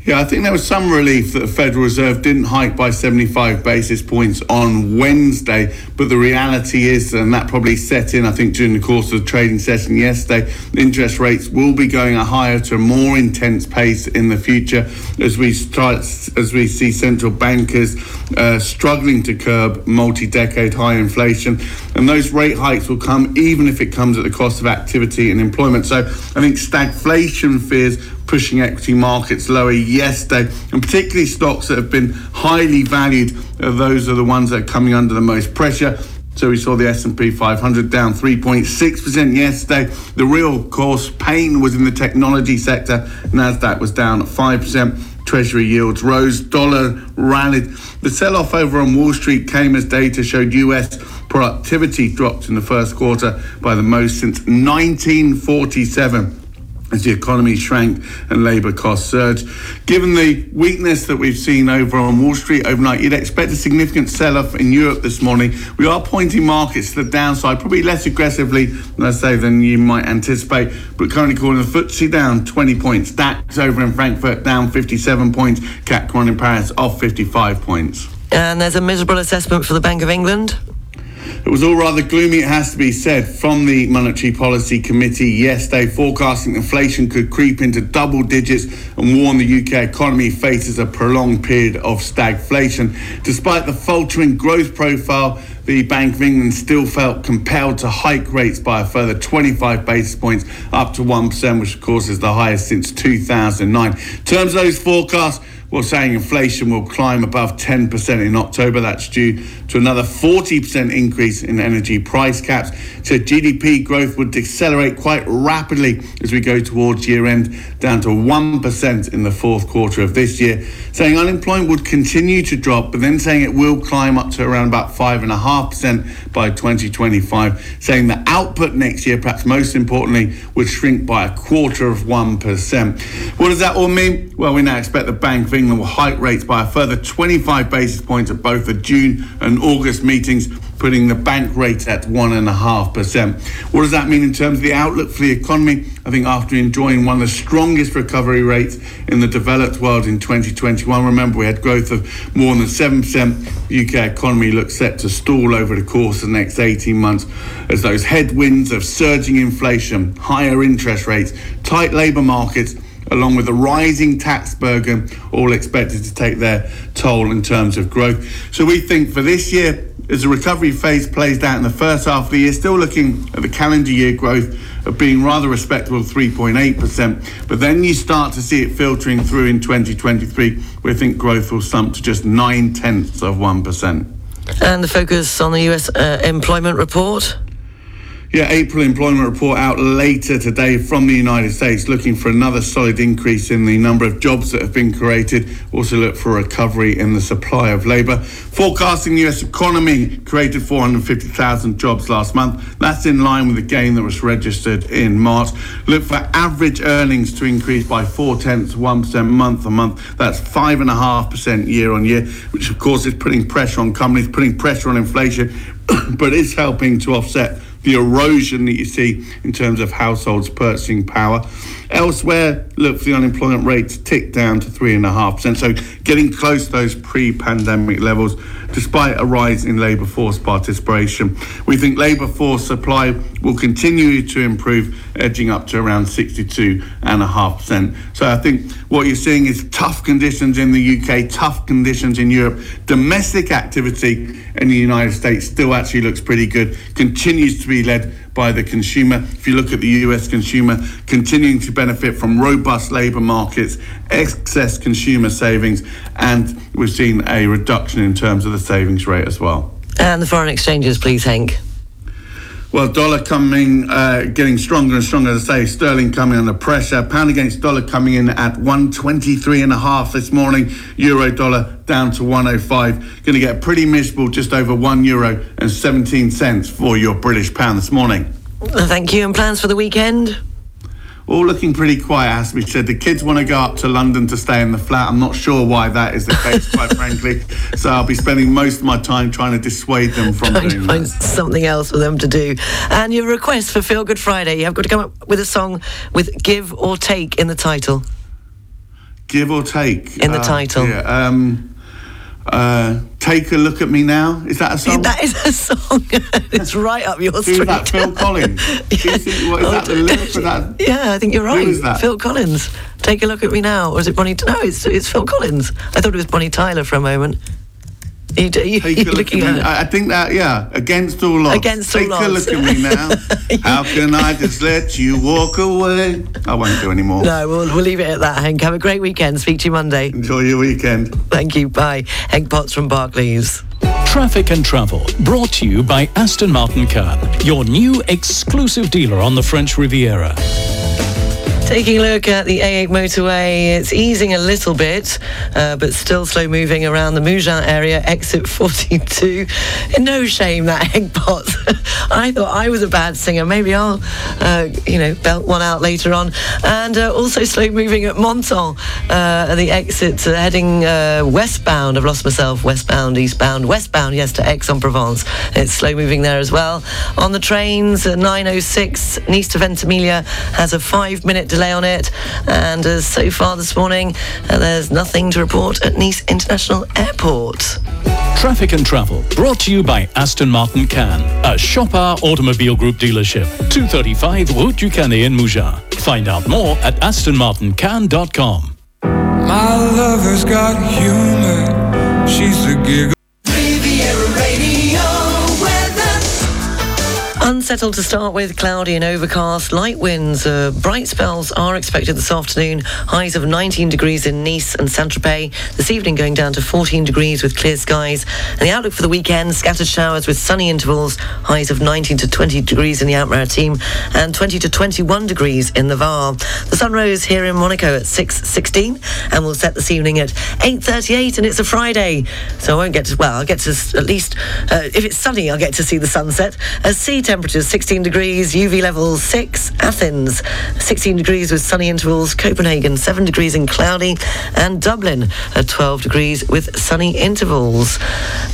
Yeah, I think there was some relief that the Federal Reserve didn't hike by 75 basis points on Wednesday, but the reality is, and that probably set in, I think, during the course of the trading session yesterday, interest rates will be going a higher to a more intense pace in the future as we start, as we see central bankers uh, struggling to curb multi-decade high inflation, and those rate hikes will come even if it comes at the cost of activity and employment. So I think stagflation fears pushing equity markets lower yesterday, and particularly stocks that have been highly valued. Those are the ones that are coming under the most pressure. So we saw the S&P 500 down 3.6% yesterday. The real course pain was in the technology sector. Nasdaq was down 5%. Treasury yields rose, dollar rallied. The sell-off over on Wall Street came as data showed US productivity dropped in the first quarter by the most since 1947 as the economy shrank and labour costs surged. Given the weakness that we've seen over on Wall Street overnight, you'd expect a significant sell-off in Europe this morning. We are pointing markets to the downside, probably less aggressively, let's say, than you might anticipate, but currently calling the FTSE down 20 points. DAX over in Frankfurt down 57 points. CAC 1 in Paris off 55 points. And there's a miserable assessment for the Bank of England. It was all rather gloomy, it has to be said, from the Monetary Policy Committee yesterday, forecasting inflation could creep into double digits and warn the UK economy faces a prolonged period of stagflation. Despite the faltering growth profile, the Bank of England still felt compelled to hike rates by a further 25 basis points up to 1%, which of course is the highest since 2009. In terms of those forecasts, well, saying inflation will climb above 10% in October. That's due to another 40% increase in energy price caps. So GDP growth would decelerate quite rapidly as we go towards year end, down to 1% in the fourth quarter of this year. Saying unemployment would continue to drop, but then saying it will climb up to around about 5.5% by 2025. Saying that output next year, perhaps most importantly, would shrink by a quarter of 1%. What does that all mean? Well, we now expect the Bank of England will hike rates by a further 25 basis points at both the June and August meetings, putting the bank rate at 1.5%. What does that mean in terms of the outlook for the economy? I think after enjoying one of the strongest recovery rates in the developed world in 2021, remember we had growth of more than 7%. The UK economy looks set to stall over the course of the next 18 months as those headwinds of surging inflation, higher interest rates, tight labour markets, along with the rising tax burden, all expected to take their toll in terms of growth. So we think for this year, as the recovery phase plays out in the first half of the year, still looking at the calendar year growth of being rather respectable 3.8%. But then you start to see it filtering through in 2023, where I think growth will slump to just nine tenths of 1%. And the focus on the US uh, employment report. Yeah, April employment report out later today from the United States, looking for another solid increase in the number of jobs that have been created. Also look for recovery in the supply of labour. Forecasting the US economy created 450,000 jobs last month. That's in line with the gain that was registered in March. Look for average earnings to increase by four tenths, one percent month on month. That's five and a half percent year on year, which of course is putting pressure on companies, putting pressure on inflation, but is helping to offset the erosion that you see in terms of households' purchasing power. Elsewhere, look for the unemployment rate to tick down to 3.5%. So getting close to those pre pandemic levels, despite a rise in labour force participation. We think labour force supply will continue to improve, edging up to around 62.5%. So I think what you're seeing is tough conditions in the UK, tough conditions in Europe. Domestic activity in the United States still actually looks pretty good, continues to be led by the consumer. If you look at the US consumer, continuing to benefit from robust labour markets, excess consumer savings, and we've seen a reduction in terms of the savings rate as well. And the foreign exchanges, please, Hank. Well, dollar coming, uh, getting stronger and stronger. As I say, sterling coming under pressure. Pound against dollar coming in at 123 and a half this morning. Euro dollar down to 105. Going to get pretty miserable, just over one euro and 17 cents for your British pound this morning. Thank you. And plans for the weekend? All looking pretty quiet, has to be said. The kids want to go up to London to stay in the flat. I'm not sure why that is the case, quite frankly. So I'll be spending most of my time trying to dissuade them from Trying to doing find that. something else for them to do. And your request for Feel Good Friday, you have got to come up with a song with give or take in the title. Give or take. In the Oh, title. dear. Um, uh, take a look at me now. Is that a song? That is a song. it's right up your Who's street. that? Phil Collins. Do you think, what is that? The lyric for that? Yeah, I think you're right. is that? Phil Collins. Take a look at me now. Or is it Bonnie? No, it's, it's Phil Collins. I thought it was Bonnie Tyler for a moment. You, do- you, Take a look looking at at me. it. I I think that, yeah, against all odds. Against all Take a look at me now. How can I just let you walk away? I won't do any more. No, we'll, we'll leave it at that, Hank. Have a great weekend. Speak to you Monday. Enjoy your weekend. Thank you. Bye. Hank Potts from Barclays. Traffic and Travel, brought to you by Aston Martin Cannes, your new exclusive dealer on the French Riviera. Taking a look at the A8 motorway, it's easing a little bit, uh, but still slow moving around the Mougins area, exit 42. No shame that Hank Potts. I thought I was a bad singer. Maybe I'll, uh, you know, belt one out later on. And uh, also slow moving at Menton, uh, at the exit uh, heading uh, westbound. I've lost myself. Westbound, eastbound, westbound, yes, to Aix-en-Provence. It's slow moving there as well. On the trains, uh, 906 Nice to Ventimiglia has a five minute delay on it. And uh, so far this morning, uh, there's nothing to report at Nice International Airport. Traffic and Travel, brought to you by Aston Martin Cannes, a Chopard Automobile Group dealership. 235 Route du Canet in Mougins. Find out more at astonmartincannes.com. My lover's got humor. She's a giggle. Unsettled to start with, cloudy and overcast, light winds. Uh, bright spells are expected this afternoon. Highs of 19 degrees in Nice and Saint-Tropez. This evening going down to 14 degrees with clear skies. And the outlook for the weekend, scattered showers with sunny intervals. Highs of 19 to 20 degrees in the Alpes-Maritimes and 20 to 21 degrees in the Var. The sun rose here in Monaco at 6.16 and will set this evening at 8.38 and it's a Friday. So I won't get to, well, I'll get to at least, uh, if it's sunny, I'll get to see the sunset. A sea temperatures 16 degrees, UV level 6, Athens 16 degrees with sunny intervals, Copenhagen 7 degrees and cloudy, and Dublin at 12 degrees with sunny intervals.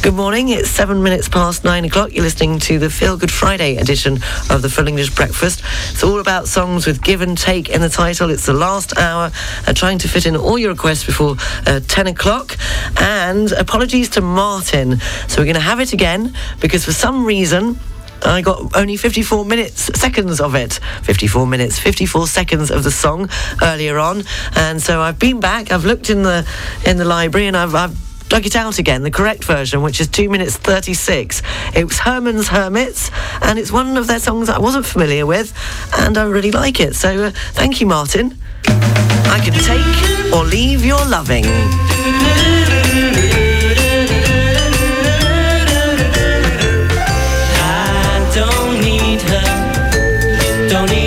Good morning, it's 7 minutes past 9 o'clock. You're listening to the Feel Good Friday edition of the Full English Breakfast. It's all about songs with give and take in the title. It's the last hour, uh, trying to fit in all your requests before uh, 10 o'clock. And apologies to Martin. So we're going to have it again because for some reason, I got only 54 minutes, seconds of it. 54 minutes, 54 seconds of the song earlier on. And so I've been back, I've looked in the in the library and I've, I've dug it out again, the correct version, which is 2 minutes 36. It was Herman's Hermits, and it's one of their songs I wasn't familiar with, and I really like it. So uh, thank you, Martin. I can take or leave your loving. Don't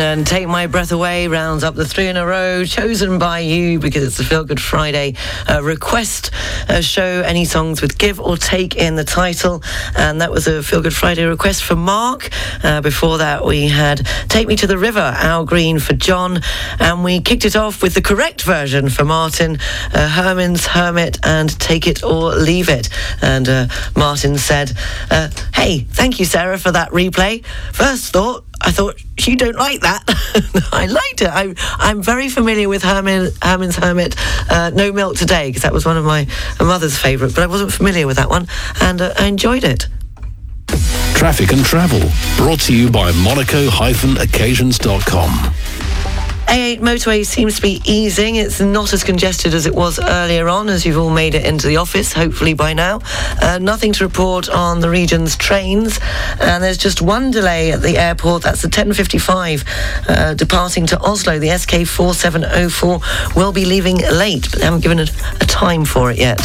and Take My Breath Away rounds up the three in a row, chosen by you because it's a Feel Good Friday uh, request uh, show. Any songs with give or take in the title. And that was a Feel Good Friday request for Mark. Uh, before that, we had Take Me to the River, Al Green for John. And we kicked it off with the correct version for Martin, uh, Herman's Hermit and Take It or Leave It. And uh, Martin said, uh, Hey, thank you, Sarah, for that replay. First thought, I thought you don't like that. I liked it. I, I'm very familiar with Herman, Herman's Hermit, uh, No Milk Today, because that was one of my mother's favourite, but I wasn't familiar with that one, and uh, I enjoyed it. Traffic and travel, brought to you by monaco-occasions.com. A8 motorway seems to be easing. It's not as congested as it was earlier on, as you've all made it into the office, hopefully by now. Uh, nothing to report on the region's trains, and there's just one delay at the airport. That's the 10:55 uh, departing to Oslo. The SK 4704 will be leaving late, but they haven't given a, a time for it yet.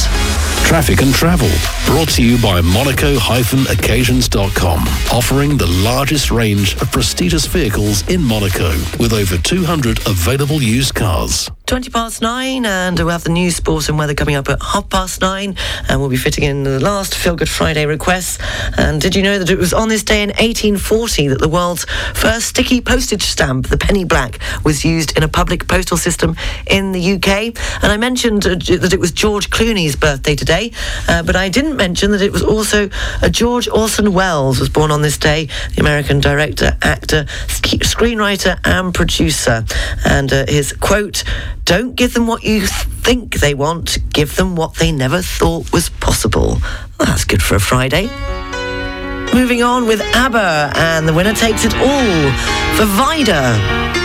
Traffic and travel, brought to you by monaco-occasions.com, offering the largest range of prestigious vehicles in Monaco, with over 200 available used cars. 20 past nine, and we'll have the news, sport, and weather coming up at half past nine. And we'll be fitting in the last Feel Good Friday requests. And did you know that it was on this day in 1840 that the world's first sticky postage stamp, the penny black, was used in a public postal system in the UK? And I mentioned uh, that it was George Clooney's birthday today, uh, but I didn't mention that it was also uh, George Orson Welles was born on this day, the American director, actor, sk- screenwriter, and producer. And uh, his quote, don't give them what you th- think they want, give them what they never thought was possible. Well, that's good for a Friday. Moving on with ABBA, and the winner takes it all for Vida.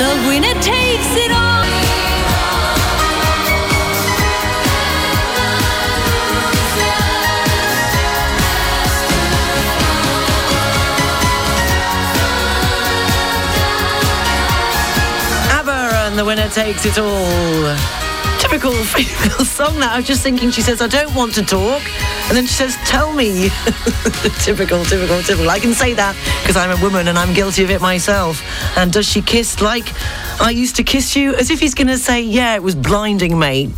The winner takes it all. And the winner takes it all. Typical female song that I was just thinking she says, I don't want to talk. And then she says, tell me. typical, typical, typical. I can say that because I'm a woman and I'm guilty of it myself. And does she kiss like I used to kiss you? As if he's going to say, yeah, it was blinding, mate.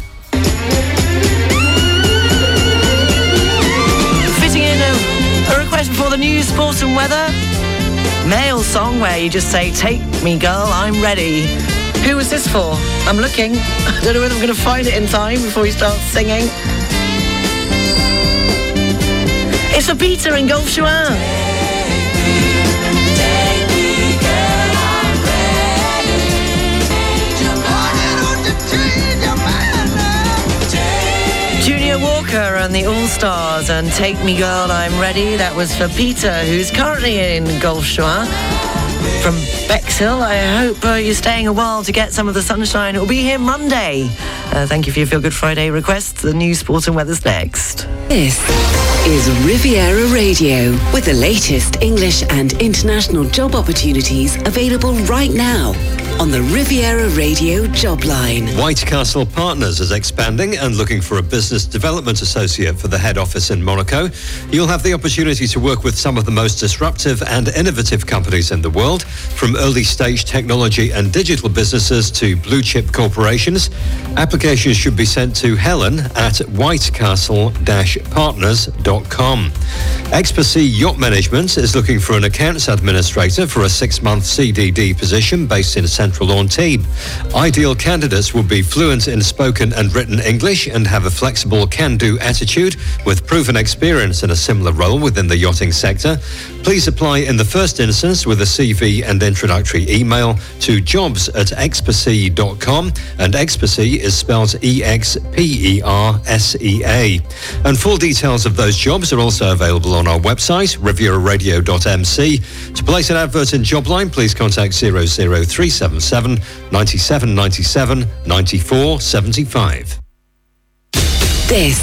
Fitting in a, a request before the news, sports and weather. Male song where you just say, take me girl, I'm ready. Who was this for? I'm looking. I don't know whether I'm going to find it in time before he starts singing. It's for Peter in Gulf. Junior Walker and the All Stars and Take Me Girl, I'm Ready. That was for Peter, who's currently in Gulf Juan from Bexhill. I hope uh, you're staying a while to get some of the sunshine. It will be here Monday. Uh, thank you for your Feel Good Friday request. The news, sport, and weather's next. This is Riviera Radio with the latest English and international job opportunities available right now on the Riviera Radio job line. White Castle Partners is expanding and looking for a business development associate for the head office in Monaco. You'll have the opportunity to work with some of the most disruptive and innovative companies in the world, from early stage technology and digital businesses to blue chip corporations. Applications should be sent to Helen at whitecastle-partners.com. Expersea Yacht Management is looking for an accounts administrator for a six-month CDD position based in South Central Lawn team. Ideal candidates will be fluent in spoken and written English and have a flexible can-do attitude with proven experience in a similar role within the yachting sector. Please apply in the first instance with a CV and introductory email to jobs at expersea.com and Expersea is spelled E-X-P-E-R-S-E-A. And full details of those jobs are also available on our website, rivieraradio.mc. To place an advert in Jobline, please contact 00377 97 97 94 75. This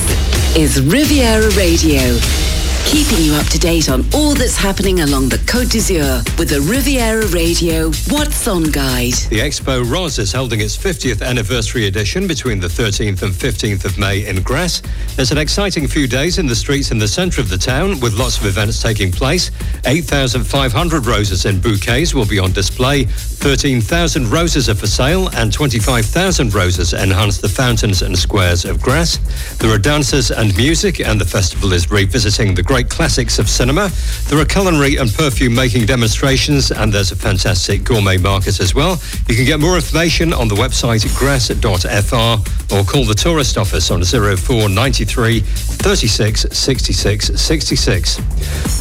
is Riviera Radio, keeping you up to date on all that's happening along the Côte d'Azur with the Riviera Radio What's On Guide. The Expo Rose is holding its 50th anniversary edition between the 13th and 15th of May in Grasse. There's an exciting few days in the streets in the centre of the town with lots of events taking place. 8,500 roses in bouquets will be on display. 13,000 roses are for sale and 25,000 roses enhance the fountains and squares of Grasse. There are dances and music and the festival is revisiting the great classics of cinema. There are culinary and perfume making demonstrations and there's a fantastic gourmet market as well. You can get more information on the website grasse.fr or call the tourist office on 0493 36 66 66.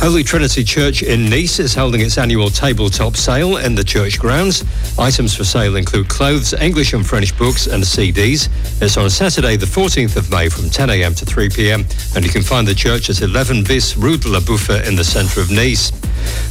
Holy Trinity Church in Nice is holding its annual tabletop sale in the church grounds. Items for sale include clothes, English and French books and CDs. It's on Saturday the 14th of May from 10am to 3pm and you can find the church at 11 bis Rue de la Bouffe in the centre of Nice.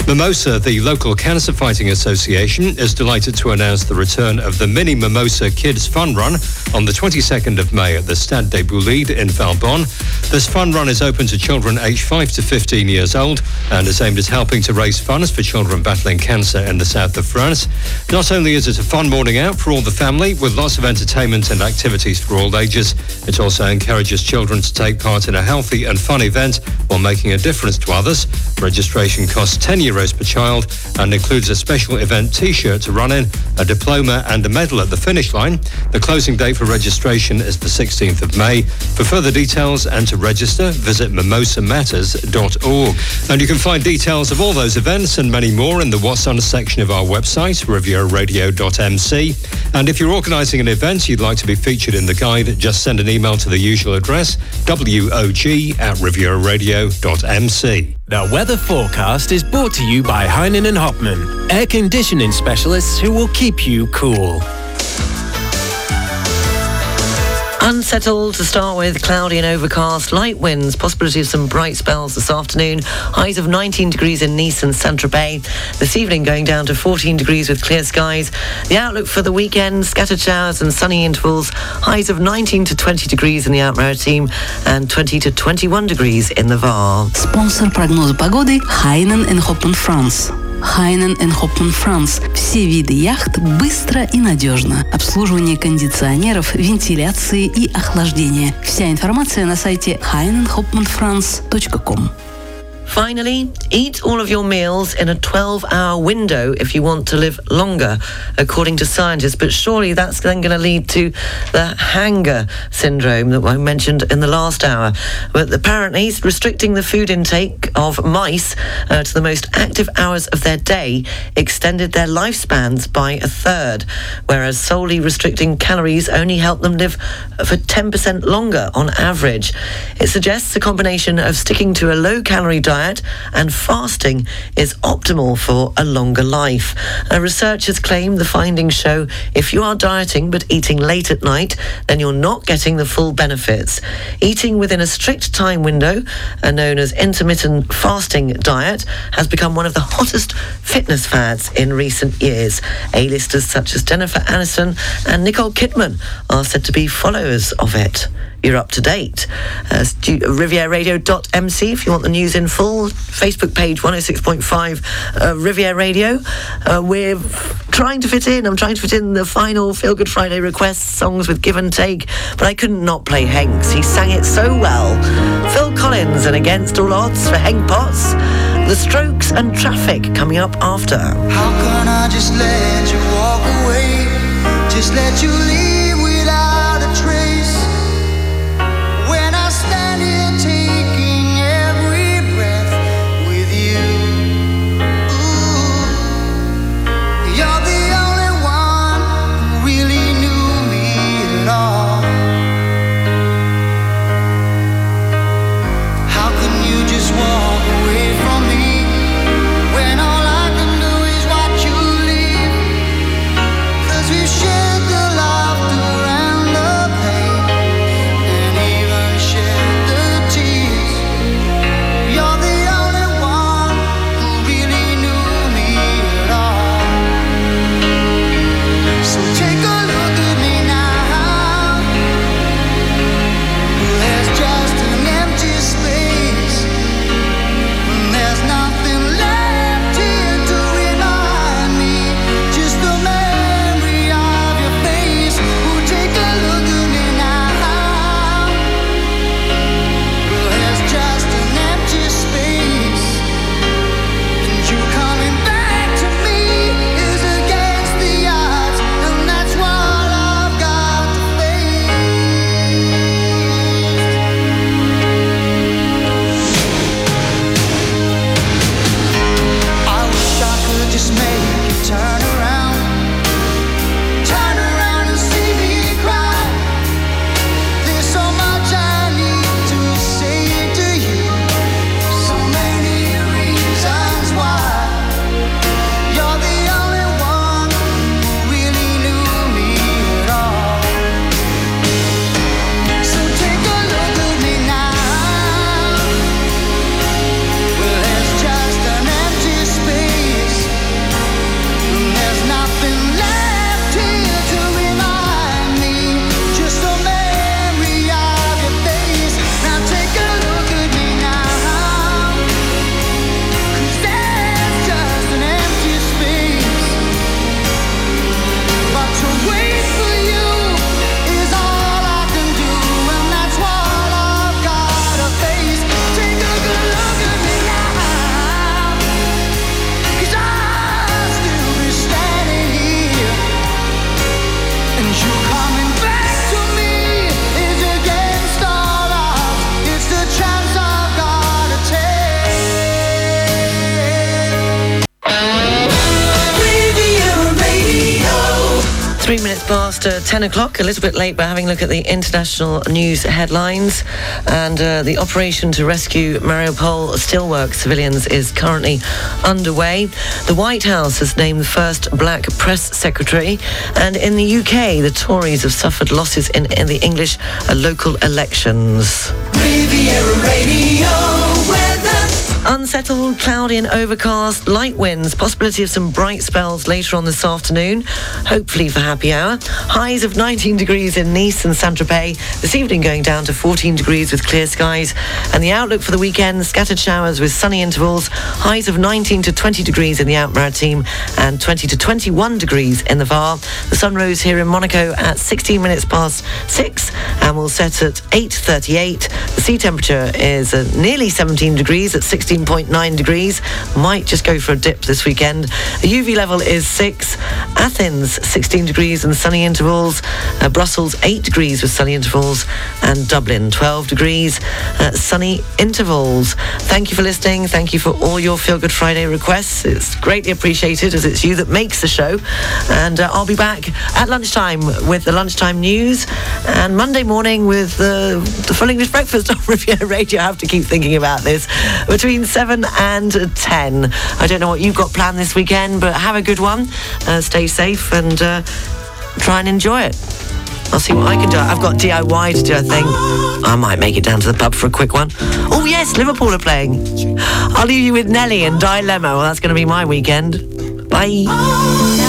Mimosa, the local cancer fighting association, is delighted to announce the return of the Mini Mimosa Kids Fun Run on the 22nd of May at the Stade des Bouillides in Valbonne. This fun run is open to children aged 5 to 15 years old and is aimed at helping to raise funds for children battling cancer in the south of France. Not only is it a fun morning out for all the family with lots of entertainment and activities for all ages, it also encourages children to take part in a healthy and fun event while making a difference to others. Registration costs 10 euros per child and includes a special event t-shirt to run in, a diploma and a medal at the finish line. The closing date for registration is the 16th of May. For further details and to register, visit mimosamatters.org. And you can find details of all those events and many more in the What's On section of our website, rivieraradio.mc. And if you're organising an event you'd like to be featured in the guide, just send an email to the usual address, wog at rivieraradio.mc. The weather forecast is brought to you by Heinen and Hopman, air conditioning specialists who will keep you cool. Unsettled to start with, cloudy and overcast, light winds, possibility of some bright spells this afternoon, highs of 19 degrees in Nice and Saint-Tropez. This evening going down to 14 degrees with clear skies. The outlook for the weekend, scattered showers and sunny intervals, highs of 19 to 20 degrees in the Alpes-Maritimes and 20 to 21 degrees in the VAR. Sponsor prognoz pogody Heinen and Hopman France. Хайнен Хопман Франс. Все виды яхт быстро и надежно. Обслуживание кондиционеров, вентиляции и охлаждения. Вся информация на сайте heinenhopmanfrance.com. Finally, eat all of your meals in a 12 hour window if you want to live longer, according to scientists. But surely that's then going to lead to the hanger syndrome that I mentioned in the last hour. But apparently, restricting the food intake of mice uh, to the most active hours of their day extended their lifespans by a third, whereas solely restricting calories only helped them live for 10% longer on average. It suggests a combination of sticking to a low calorie diet and fasting is optimal for a longer life. Researchers claim the findings show if you are dieting but eating late at night, then you're not getting the full benefits. Eating within a strict time window, uh, known as intermittent fasting diet, has become one of the hottest fitness fads in recent years. A-listers such as Jennifer Aniston and Nicole Kidman are said to be followers of it you're up to date. Uh, stu- rivieraradio.mc if you want the news in full. Facebook page 106.5 uh, Riviera Radio. Uh, we're trying to fit in. I'm trying to fit in the final Feel Good Friday requests songs with give and take, but I couldn't not play Hanks. He sang it so well. Phil Collins and Against All Odds for Hank Potts. The Strokes and Traffic coming up after. How can I just let you walk away? Just let you leave 10 o'clock, a little bit late, but having a look at the international news headlines. And uh, the operation to rescue Mariupol steelwork civilians is currently underway. The White House has named the first black press secretary. And in the UK, the Tories have suffered losses in, in the English uh, local elections. Riviera Radio. Unsettled, cloudy and overcast, light winds, possibility of some bright spells later on this afternoon, hopefully for happy hour. Highs of 19 degrees in Nice and Saint-Tropez, this evening going down to 14 degrees with clear skies. And the outlook for the weekend, scattered showers with sunny intervals, highs of 19 to 20 degrees in the Alpes-Maritimes and 20 to 21 degrees in the Var. The sun rose here in Monaco at 16 minutes past 6 and will set at 8.38. The sea temperature is uh, nearly 17 degrees at 16.9 degrees. Might just go for a dip this weekend. The UV level is 6. Athens, 16 degrees and sunny intervals. Uh, Brussels, 8 degrees with sunny intervals. And Dublin, 12 degrees, uh, sunny intervals. Thank you for listening. Thank you for all your Feel Good Friday requests. It's greatly appreciated as it's you that makes the show. And uh, I'll be back at lunchtime with the lunchtime news and Monday morning with uh, the full English breakfast on Riviera Radio. I have to keep thinking about this between 7 and 10. I don't know what you've got planned this weekend, but have a good one. Uh, stay safe and uh, try and enjoy it. I'll see what I can do. I've got DIY to do, I think. I might make it down to the pub for a quick one. Oh, yes, Liverpool are playing. I'll leave you with Nelly and Dilemma. Well, that's going to be my weekend. Bye.